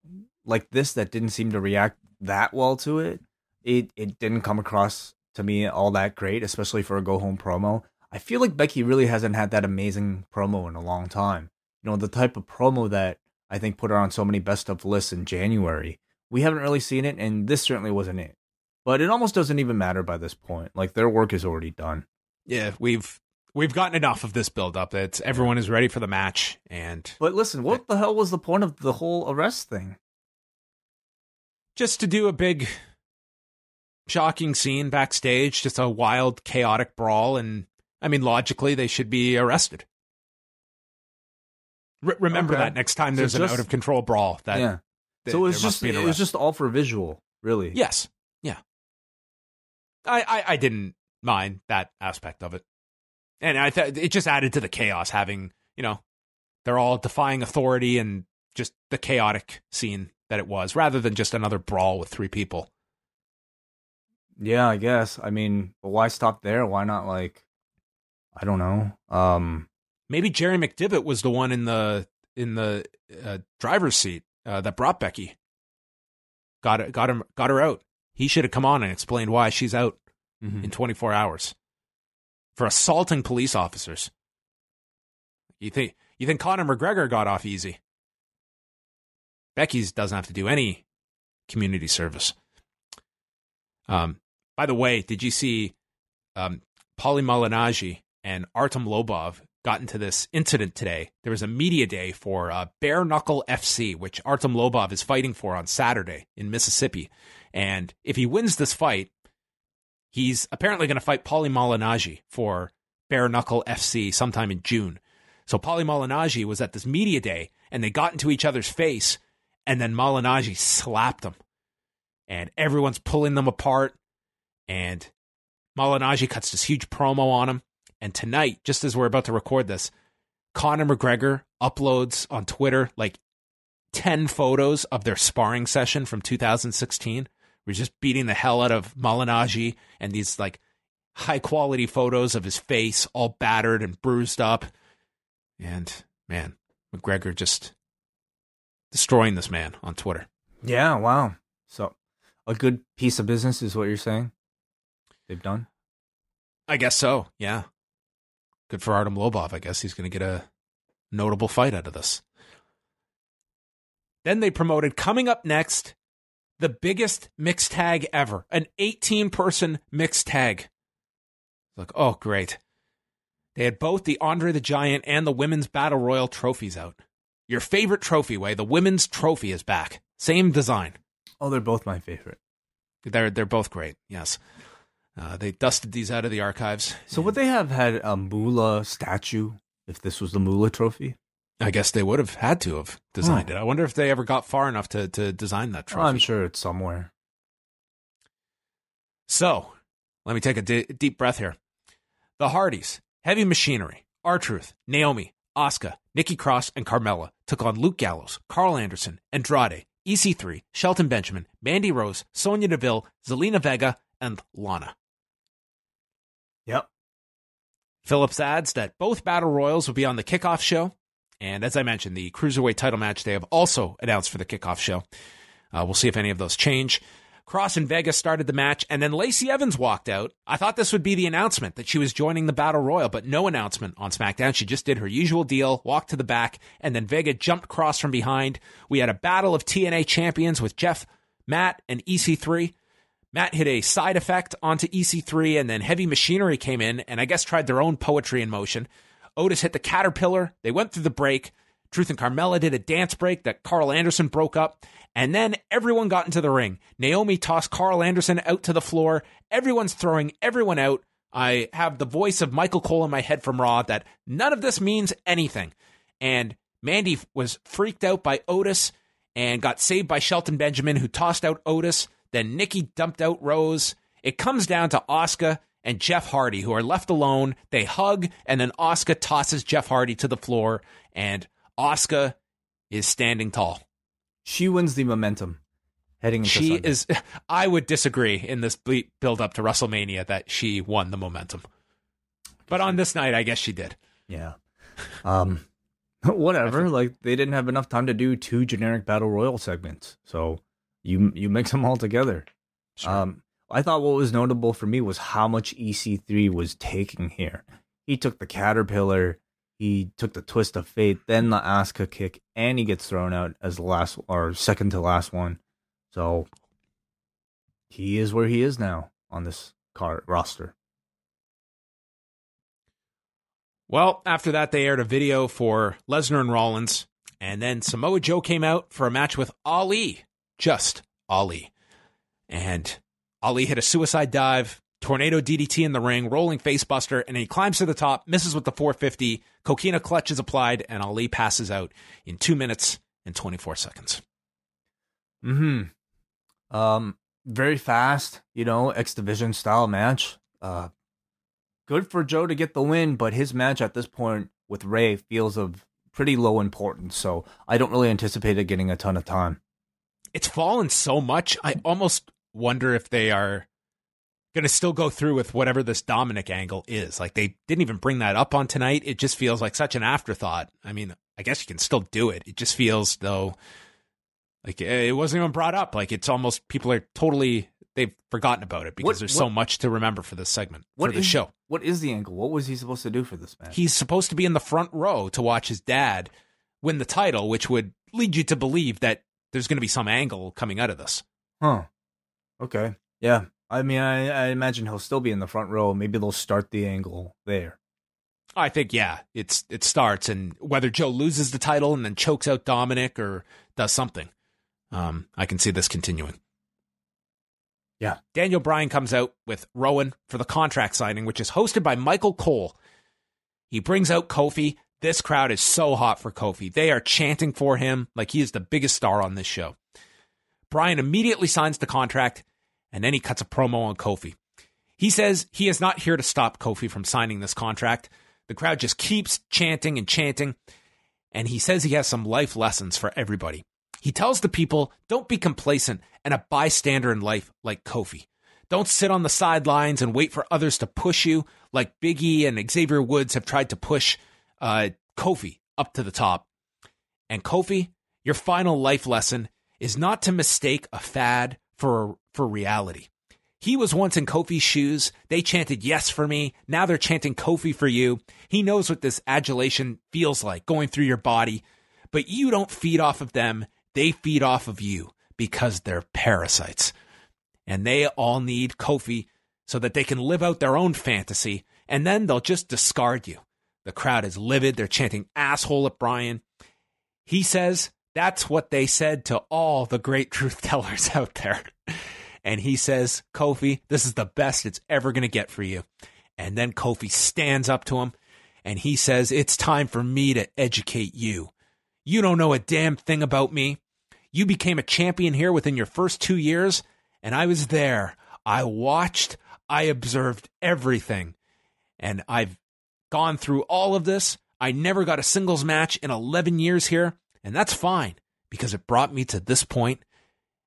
like this that didn't seem to react that well to it, it it didn't come across to me all that great, especially for a go home promo. I feel like Becky really hasn't had that amazing promo in a long time. You know, the type of promo that I think put her on so many best of lists in January. We haven't really seen it, and this certainly wasn't it. But it almost doesn't even matter by this point. Like their work is already done. Yeah, we've we've gotten enough of this build up. It's everyone is ready for the match and But listen, what the hell was the point of the whole arrest thing? Just to do a big shocking scene backstage, just a wild chaotic brawl and I mean logically they should be arrested. Re- remember Okay. that next time So there's an out of control brawl that yeah. th- So it was just it was just all for visual, really. Yes. Yeah. I, I, I didn't mind that aspect of it. And I thought it just added to the chaos having, you know, they're all defying authority and just the chaotic scene that it was rather than just another brawl with three people. Yeah, I guess. I mean, but why stop there? Why not like I don't know. Um Maybe Jerry McDevitt was the one in the in the uh, driver's seat uh, that brought Becky. Got it, got him, got her out. He should have come on and explained why she's out mhm. in 24 hours for assaulting police officers. You think you think Conor McGregor got off easy? Becky's doesn't have to do any community service. Um, by the way, did you see um, Paulie Malignaggi and Artem Lobov got into this incident today? There was a media day for uh, Bare Knuckle FC, which Artem Lobov is fighting for on Saturday in Mississippi. And if he wins this fight, he's apparently going to fight Paulie Malignaggi for Bare Knuckle FC sometime in June. So Paulie Malignaggi was at this media day, and they got into each other's face, and then Malignaggi slapped him, and everyone's pulling them apart, and Malignaggi cuts this huge promo on him. And tonight, just as we're about to record this, Conor McGregor uploads on Twitter like 10 photos of their sparring session from 2016. We're just beating the hell out of Malignaggi and these like high quality photos of his face all battered and bruised up. And man, McGregor just destroying this man on Twitter. Yeah, wow. So a good piece of business is what you're saying? They've done? I guess so. Yeah. Good for Artem Lobov. I guess he's going to get a notable fight out of this. Then they promoted coming up next the biggest mixed tag ever an 18 person mixed tag. Like, oh, great. They had both the Andre the Giant and the Women's Battle Royal trophies out. Your favorite trophy way, the Women's Trophy is back. Same design. Oh, they're both my favorite. They're, they're both great. Yes. Uh, they dusted these out of the archives. So would they have had a Moolah statue if this was the Moolah trophy? I guess they would have had to have designed it. I wonder if they ever got far enough to, to design that trophy. Oh, I'm sure it's somewhere. So, let me take a deep breath here. The Hardys, Heavy Machinery, R Truth, Naomi, Asuka, Nikki Cross, and Carmella took on Luke Gallows, Karl Anderson, Andrade, EC3, Shelton Benjamin, Mandy Rose, Sonya Deville, Zelina Vega, and Lana. Yep. Phillips adds that both battle royals will be on the kickoff show. And as I mentioned, the cruiserweight title match they have also announced for the kickoff show. Uh, we'll see if any of those change. Cross and Vega started the match, and then Lacey Evans walked out. I thought this would be the announcement that she was joining the Battle Royal, but no announcement on SmackDown. She just did her usual deal, walked to the back, and then Vega jumped Cross from behind. We had a battle of TNA champions with Jeff, Matt, and EC3. Matt hit a side effect onto EC3, and then Heavy Machinery came in and I guess tried their own poetry in motion. Otis hit the Caterpillar. They went through the break. Truth and Carmella did a dance break that Karl Anderson broke up. And then everyone got into the ring. Naomi tossed Karl Anderson out to the floor. Everyone's throwing everyone out. I have the voice of Michael Cole in my head from Raw that none of this means anything. And Mandy was freaked out by Otis and got saved by Shelton Benjamin, who tossed out Otis. Then Nikki dumped out Rose. It comes down to Asuka and Jeff Hardy, who are left alone. They hug, and then Asuka tosses Jeff Hardy to the floor, and Asuka is standing tall. She wins the momentum heading into She Sunday. is. I would disagree in this build up to WrestleMania that she won the momentum, but on this night, I guess she did. Yeah. Um whatever. Like they didn't have enough time to do two generic battle royal segments. So you you mix them all together. Sure. Um I thought what was notable for me was how much EC3 was taking here. He took the caterpillar, he took the twist of fate, then the Asuka kick, and he gets thrown out as the last or second to last one. So he is where he is now on this car roster. Well, after that, they aired a video for Lesnar and Rollins, and then Samoa Joe came out for a match with Ali, just Ali. And Ali hit a suicide dive, tornado DDT in the ring, rolling facebuster, and he climbs to the top, misses with the 450. Coquina clutch is applied, and Ali passes out in two minutes and 24 seconds. Hmm. Um. Very fast, you know, X Division style match. Uh, good for Joe to get the win, but his match at this point with Rey feels of pretty low importance, so I don't really anticipate it getting a ton of time. It's fallen so much. I almost wonder if they are going to still go through with whatever this Dominic angle is. Like they didn't even bring that up on tonight. It just feels like such an afterthought. I mean, I guess you can still do it. It just feels though like eh, it wasn't even brought up. Like it's almost people are totally they've forgotten about it because What- there's what- so much to remember for this segment What for the show. What is the angle? What was he supposed to do for this match? He's supposed to be in the front row to watch his dad win the title, which would lead you to believe that there's going to be some angle coming out of this. Huh. Okay. Yeah. I mean, I, I imagine he'll still be in the front row. Maybe they'll start the angle there. I think yeah, it's it starts and whether Joe loses the title and then chokes out Dominic or does something, um, I can see this continuing. Yeah. Daniel Bryan comes out with Rowan for the contract signing, which is hosted by Michael Cole. He brings out Kofi. This crowd is so hot for Kofi. They are chanting for him like he is the biggest star on this show. Bryan immediately signs the contract and then he cuts a promo on Kofi. He says he is not here to stop Kofi from signing this contract. The crowd just keeps chanting and chanting, and he says he has some life lessons for everybody. He tells the people don't be complacent and a bystander in life like Kofi. Don't sit on the sidelines and wait for others to push you like Biggie and Xavier Woods have tried to push uh, Kofi up to the top. And Kofi, your final life lesson is not to mistake a fad for for reality. He was once in Kofi's shoes. They chanted yes for me. Now they're chanting Kofi for you. He knows what this adulation feels like going through your body, but you don't feed off of them. They feed off of you because they're parasites. And they all need Kofi so that they can live out their own fantasy and then they'll just discard you. The crowd is livid. They're chanting asshole at Bryan. He says that's what they said to all the great truth tellers out there. And he says, Kofi, this is the best it's ever going to get for you. And then Kofi stands up to him and he says, It's time for me to educate you. You don't know a damn thing about me. You became a champion here within your first two years, and I was there. I watched, I observed everything. And I've gone through all of this. I never got a singles match in 11 years here, and that's fine because it brought me to this point.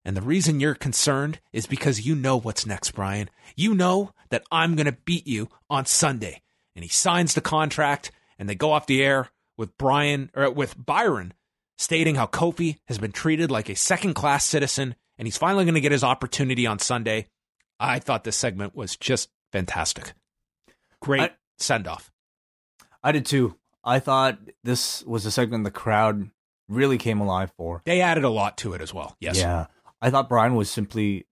And the reason you're concerned is because you know what's next, Bryan. You know that I'm going to beat you on Sunday. And he signs the contract, and they go off the air with Bryan or with Byron stating how Kofi has been treated like a second class citizen, and he's finally going to get his opportunity on Sunday. I thought this segment was just fantastic. Great I- send off. I did too. I thought this was a segment the crowd really came alive for. They added a lot to it as well. Yes. Yeah. I thought Bryan was simply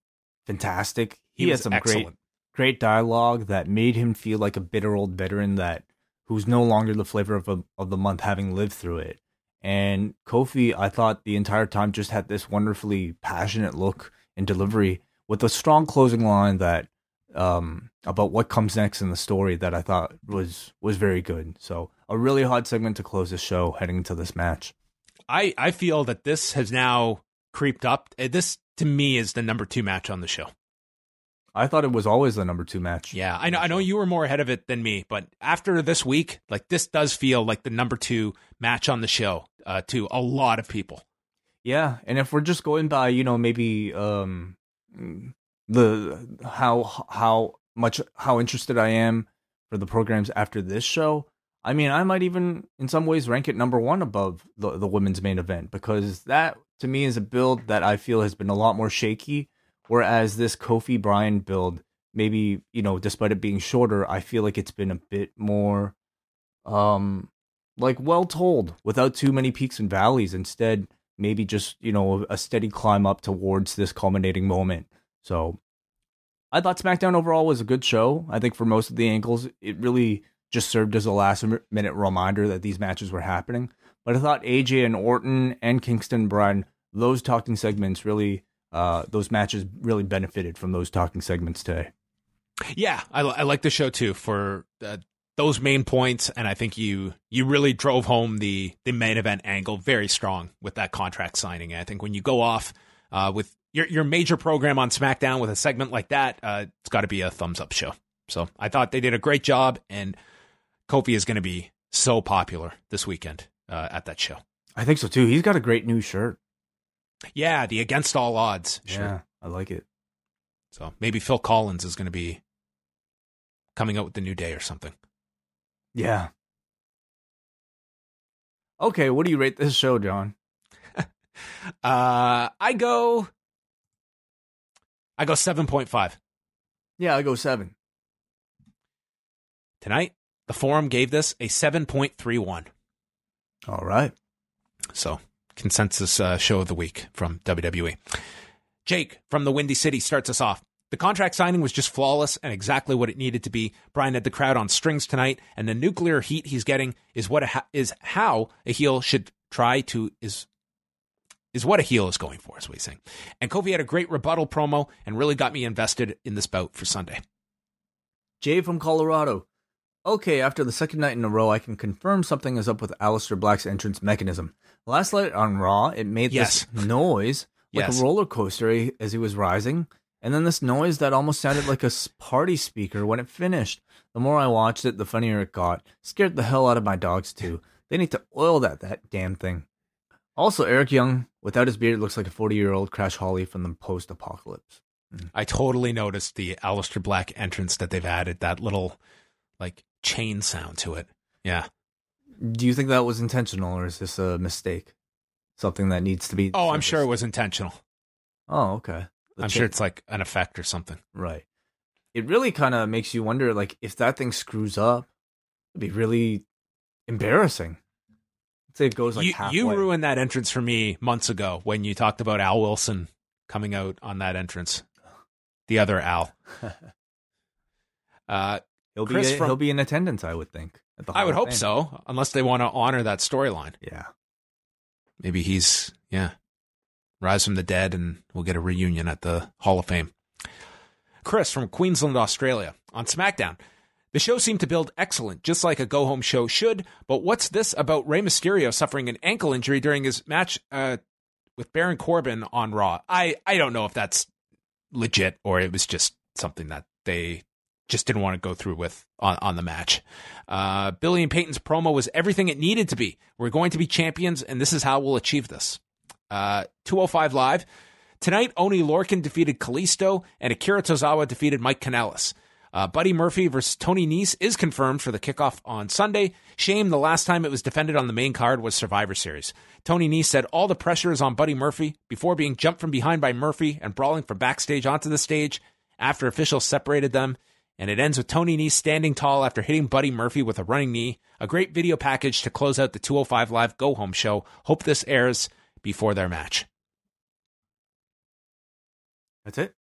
fantastic. He, He had was some great excellent. great dialogue that made him feel like a bitter old veteran that who's no longer the flavor of a, of the month having lived through it. And Kofi, I thought the entire time just had this wonderfully passionate look and delivery with a strong closing line that um about what comes next in the story that I thought was was very good. So a really hot segment to close the show heading into this match. I, I feel that this has now creeped up. Uh, This, to me, is the number two match on the show. I thought it was always the number two match. Yeah, I know. I know you were more ahead of it than me, but after this week, like this does feel like the number two match on the show uh, to a lot of people. Yeah, and if we're just going by, you know, maybe um the how how much how interested I am for the programs after this show, I mean, I might even in some ways rank it number 1 above the the women's main event because that to me is a build that I feel has been a lot more shaky Whereas this Kofi Bryan build, maybe you know, despite it being shorter, I feel like it's been a bit more, um, like well told without too many peaks and valleys. Instead, maybe just you know a steady climb up towards this culminating moment. So I thought SmackDown overall was a good show. I think for most of the angles, it really just served as a last minute reminder that these matches were happening. But I thought AJ and Orton and Kingston Bryan, those talking segments really, uh, those matches really benefited from those talking segments today. Yeah, I, I like the show too for uh, those main points, and I think you you really drove home the the main event angle very strong with that contract signing. I think when you go off uh, with your your major program on SmackDown with a segment like that, uh, it's got to be a thumbs up show. So I thought they did a great job, and Kofi is going to be so popular this weekend uh, at that show. I think so too. He's got a great new shirt. Yeah, the Against All Odds shirt. Yeah, I like it. So maybe Phil Collins is going to be coming out with the new day or something. Yeah. Okay, what do you rate this show, John? uh, I go. I go seven point five. Yeah, I go seven. Tonight, the forum gave this a seven point three one. All right. So consensus uh, show of the week from WWE. Jake from the Windy City starts us off. The contract signing was just flawless and exactly what it needed to be. Bryan had the crowd on strings tonight, and the nuclear heat he's getting is what a, is how a heel should try to is is what a heel is going for, is what he's saying. And Kofi had a great rebuttal promo and really got me invested in this bout for Sunday. Jay from Colorado. Okay, after the second night in a row, I can confirm something is up with Aleister Black's entrance mechanism. Last night on Raw, it made Yes. this noise like Yes. a roller coaster as he was rising, and then this noise that almost sounded like a party speaker when it finished. The more I watched it, the funnier it got. Scared the hell out of my dogs too. They need to oil that that damn thing. Also, Eric Young, without his beard, looks like a forty-year-old Crash Holly from the post-apocalypse. Mm. I totally noticed the Aleister Black entrance that they've added, that little like chain sound to it. Yeah. Do you think that was intentional, or is this a mistake? Something that needs to be. Oh, I'm sure it was intentional. Oh, okay. The I'm cha- sure it's like an effect or something. right. It really kind of makes you wonder, like, if that thing screws up, it'd be really embarrassing. Let's say it goes like you, halfway. you ruined that entrance for me months ago when you talked about Al Wilson coming out on that entrance. The other Al. Uh, he'll be Chris from- he'll be in attendance, I would think. at the I would hope Fame. so, unless they want to honor that storyline. Yeah. Maybe he's yeah, rise from the dead, and we'll get a reunion at the Hall of Fame. Chris from Queensland, Australia, on SmackDown. The show seemed to build excellent, just like a go home show should. But what's this about Rey Mysterio suffering an ankle injury during his match uh, with Baron Corbin on Raw? I, I don't know if that's legit or it was just something that they just didn't want to go through with on, on the match. Uh, Billie and Peyton's promo was everything it needed to be. We're going to be champions, and this is how we'll achieve this. Uh, 205 Live. Tonight, Oney Lorcan defeated Kalisto, and Akira Tozawa defeated Mike Kanellis. Uh, Buddy Murphy versus Tony Nese is confirmed for the kickoff on Sunday. Shame the last time it was defended on the main card was Survivor Series. Tony Nese said all the pressure is on Buddy Murphy before being jumped from behind by Murphy and brawling from backstage onto the stage after officials separated them. And it ends with Tony Nese standing tall after hitting Buddy Murphy with a running knee. A great video package to close out the 205 Live Go Home show. Hope this airs before their match. That's it.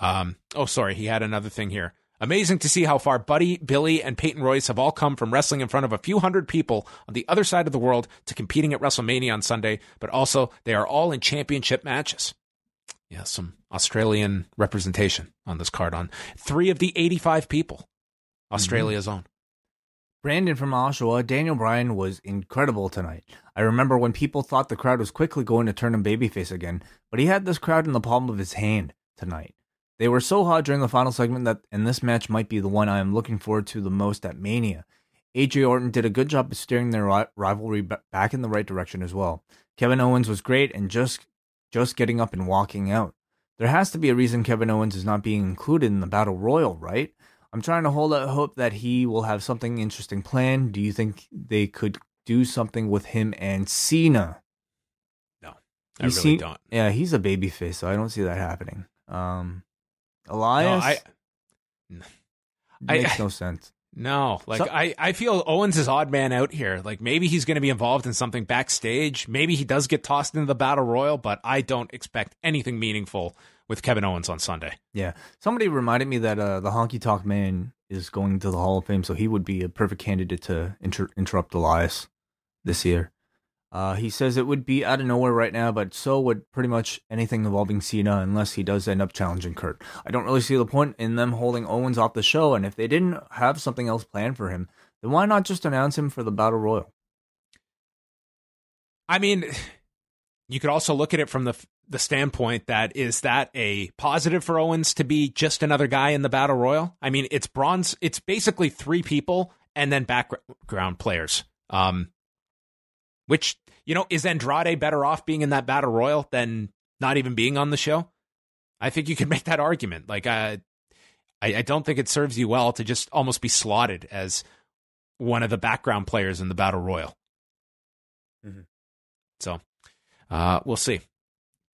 Um, oh, sorry, he had another thing here. Amazing to see how far Buddy, Billie, and Peyton Royce have all come from wrestling in front of a few hundred people on the other side of the world to competing at WrestleMania on Sunday, but also they are all in championship matches. Yeah, some Australian representation on this card on three of the 85 people, Australia's mm-hmm. own. Brandon from Oshawa, Daniel Bryan was incredible tonight. I remember when people thought the crowd was quickly going to turn him babyface again, but he had this crowd in the palm of his hand tonight. They were so hot during the final segment that, and this match might be the one I am looking forward to the most at Mania. AJ Orton did a good job of steering their rivalry back in the right direction as well. Kevin Owens was great and just just getting up and walking out. There has to be a reason Kevin Owens is not being included in the Battle Royal, right? I'm trying to hold out hope that he will have something interesting planned. Do you think they could do something with him and Cena? No, I You really see- don't. Yeah, he's a babyface, so I don't see that happening. Um, No, Elias I I- makes no sense. No, like So- I, I feel Owens is odd man out here. Like maybe he's going to be involved in something backstage. Maybe he does get tossed into the battle royal, but I don't expect anything meaningful with Kevin Owens on Sunday. Yeah, somebody reminded me that uh, the Honky Tonk Man is going to the Hall of Fame, so he would be a perfect candidate to inter- interrupt Elias this year. Uh, he says it would be out of nowhere right now, but so would pretty much anything involving Cena unless he does end up challenging Kurt. I don't really see the point in them holding Owens off the show, and if they didn't have something else planned for him, then why not just announce him for the Battle Royal? I mean, you could also look at it from the the standpoint that is that a positive for Owens to be just another guy in the battle royal? I mean, it's bronze. It's basically three people and then background players. Um, which you know is Andrade better off being in that battle royal than not even being on the show? I think you could make that argument. Like, uh, I I don't think it serves you well to just almost be slotted as one of the background players in the battle royal. So uh, we'll see.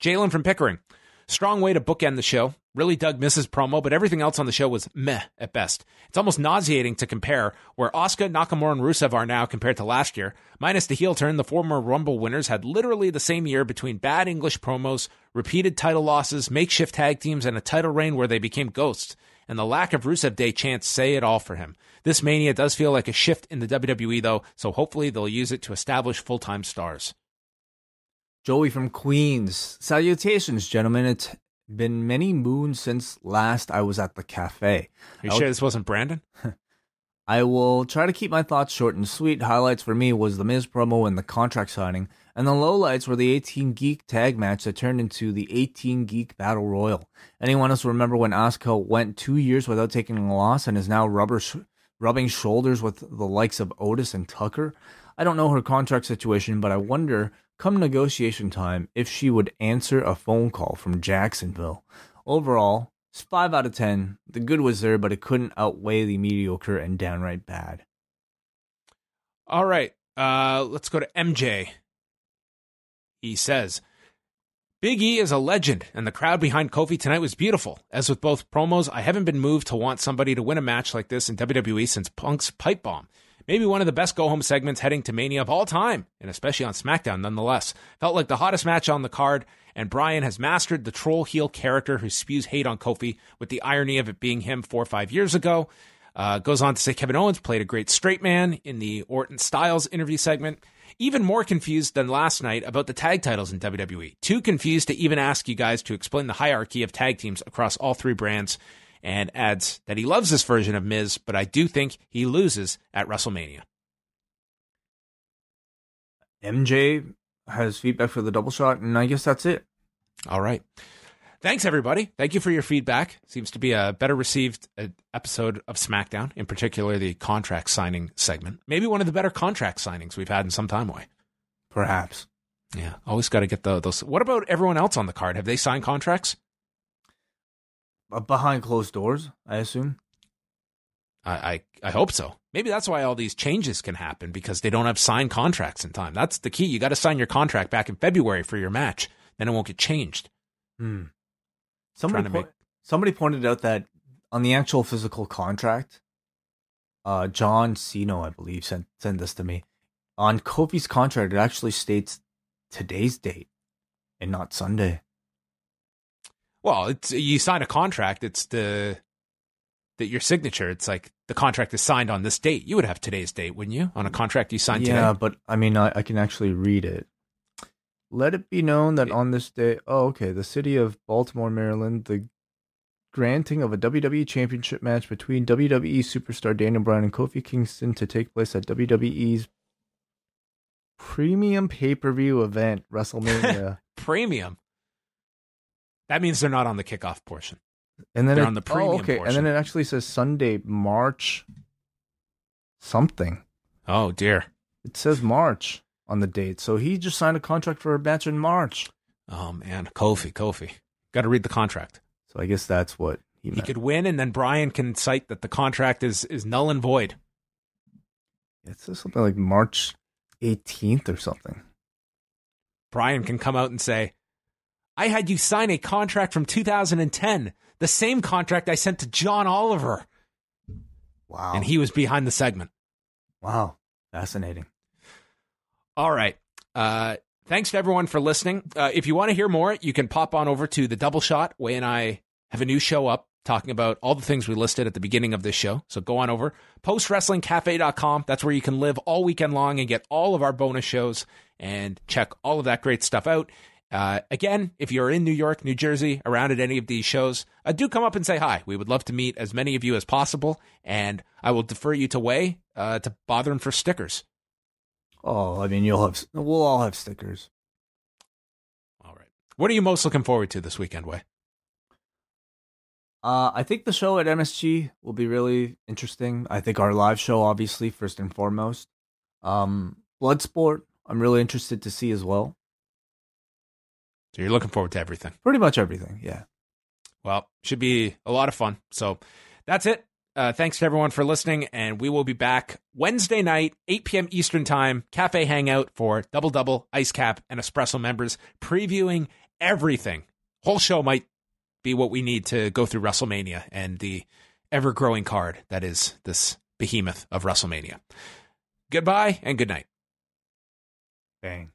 Jalen from Pickering. Strong way to bookend the show. Really dug Miz's promo, but everything else on the show was meh at best. It's almost nauseating to compare where Asuka, Nakamura, and Rusev are now compared to last year. Minus the heel turn, the former Rumble winners had literally the same year between bad English promos, repeated title losses, makeshift tag teams, and a title reign where they became ghosts. And the lack of Rusev Day chants say it all for him. This mania does feel like a shift in the WWE, though, so hopefully they'll use it to establish full time stars. Joey from Queens. Salutations, gentlemen. It's been many moons since last I was at the cafe. Are you I sure this wasn't Brandon? I will try to keep my thoughts short and sweet. Highlights for me was the Miz promo and the contract signing, and the lowlights were the 18 Geek tag match that turned into the 18 Geek Battle Royal. Anyone else remember when Asuka went two years without taking a loss and is now rubber sh- rubbing shoulders with the likes of Otis and Tucker? I don't know her contract situation, but I wonder, come negotiation time, if she would answer a phone call from Jacksonville. Overall, it's 5 out of 10. The good was there, but it couldn't outweigh the mediocre and downright bad. All right. Uh, let's go to MJ. He says, Big E is a legend, and the crowd behind Kofi tonight was beautiful. As with both promos, I haven't been moved to want somebody to win a match like this in WWE since Punk's pipe bomb. Maybe one of the best go home segments heading to Mania of all time, and especially on SmackDown nonetheless. Felt like the hottest match on the card, and Bryan has mastered the troll heel character who spews hate on Kofi, with the irony of it being him four or five years ago. Uh, goes on to say Kevin Owens played a great straight man in the Orton Styles interview segment. Even more confused than last night about the tag titles in WWE. Too confused to even ask you guys to explain the hierarchy of tag teams across all three brands. And adds that he loves this version of Miz, but I do think he loses at WrestleMania. MJ has feedback for the double shot, and I guess that's it. All right. Thanks, everybody. Thank you for your feedback. Seems to be a better received uh, episode of SmackDown, in particular the contract signing segment. Maybe one of the better contract signings we've had in some time Wai. Perhaps. Yeah, always got to get the, those. What about everyone else on the card? Have they signed contracts? Uh, Behind closed doors, I assume. I, I I hope so. Maybe that's why all these changes can happen because they don't have signed contracts in time. That's the key. You got to sign your contract back in February for your match. Then it won't get changed. Hmm. Somebody, po- make- somebody pointed out that on the actual physical contract, uh, John Cena, I believe, sent sent this to me. On Kofi's contract, it actually states today's date and not Sunday. Well, it's you sign a contract. It's the that your signature. It's like the contract is signed on this date. You would have today's date, wouldn't you? On a contract you signed yeah, today. but I mean, I, I can actually read it. Let it be known that on this day, oh, okay, the city of Baltimore, Maryland, the granting of a WWE Championship match between WWE superstar Daniel Bryan and Kofi Kingston to take place at WWE's premium pay per view event, WrestleMania. Premium. That means they're not on the kickoff portion. and then They're it- on the oh, premium okay, and then it actually says Sunday, March something. Oh dear. It says March on the date, so he just signed a contract for a match in March. Oh man, Kofi, Kofi. Got to read the contract. So I guess that's what he He could win, and then Bryan can cite that the contract is is null and void. It says something like March 18th or something. Bryan can come out and say, I had you sign a contract from 2010, the same contract I sent to John Oliver. Wow. And he was behind the segment. Wow. Fascinating. All right. Uh, thanks to everyone for listening. Uh, if you want to hear more, you can pop on over to the Double Shot. Wai and I have a new show up talking about all the things we listed at the beginning of this show. So go on over postwrestlingcafe.com. That's where you can live all weekend long and get all of our bonus shows and check all of that great stuff out. Uh, again, if you're in New York, New Jersey, around at any of these shows, uh, do come up and say hi. We would love to meet as many of you as possible, and I will defer you to Wai uh, to bother him for stickers. Oh, I mean, you'll have, we'll all have stickers. All right. What are you most looking forward to this weekend, Wai? Uh, I think the show at MSG will be really interesting. I think our live show, obviously, first and foremost. Um, Bloodsport, I'm really interested to see as well. So you're looking forward to everything. Pretty much everything, yeah. Well, should be a lot of fun. So that's it. Uh, thanks to everyone for listening, and we will be back Wednesday night, 8 p.m. Eastern Time, Cafe Hangout for Double Double, Ice Cap, and Espresso members, previewing everything. Whole show might be what we need to go through WrestleMania and the ever growing card that is this behemoth of WrestleMania. Goodbye and good night. Bang.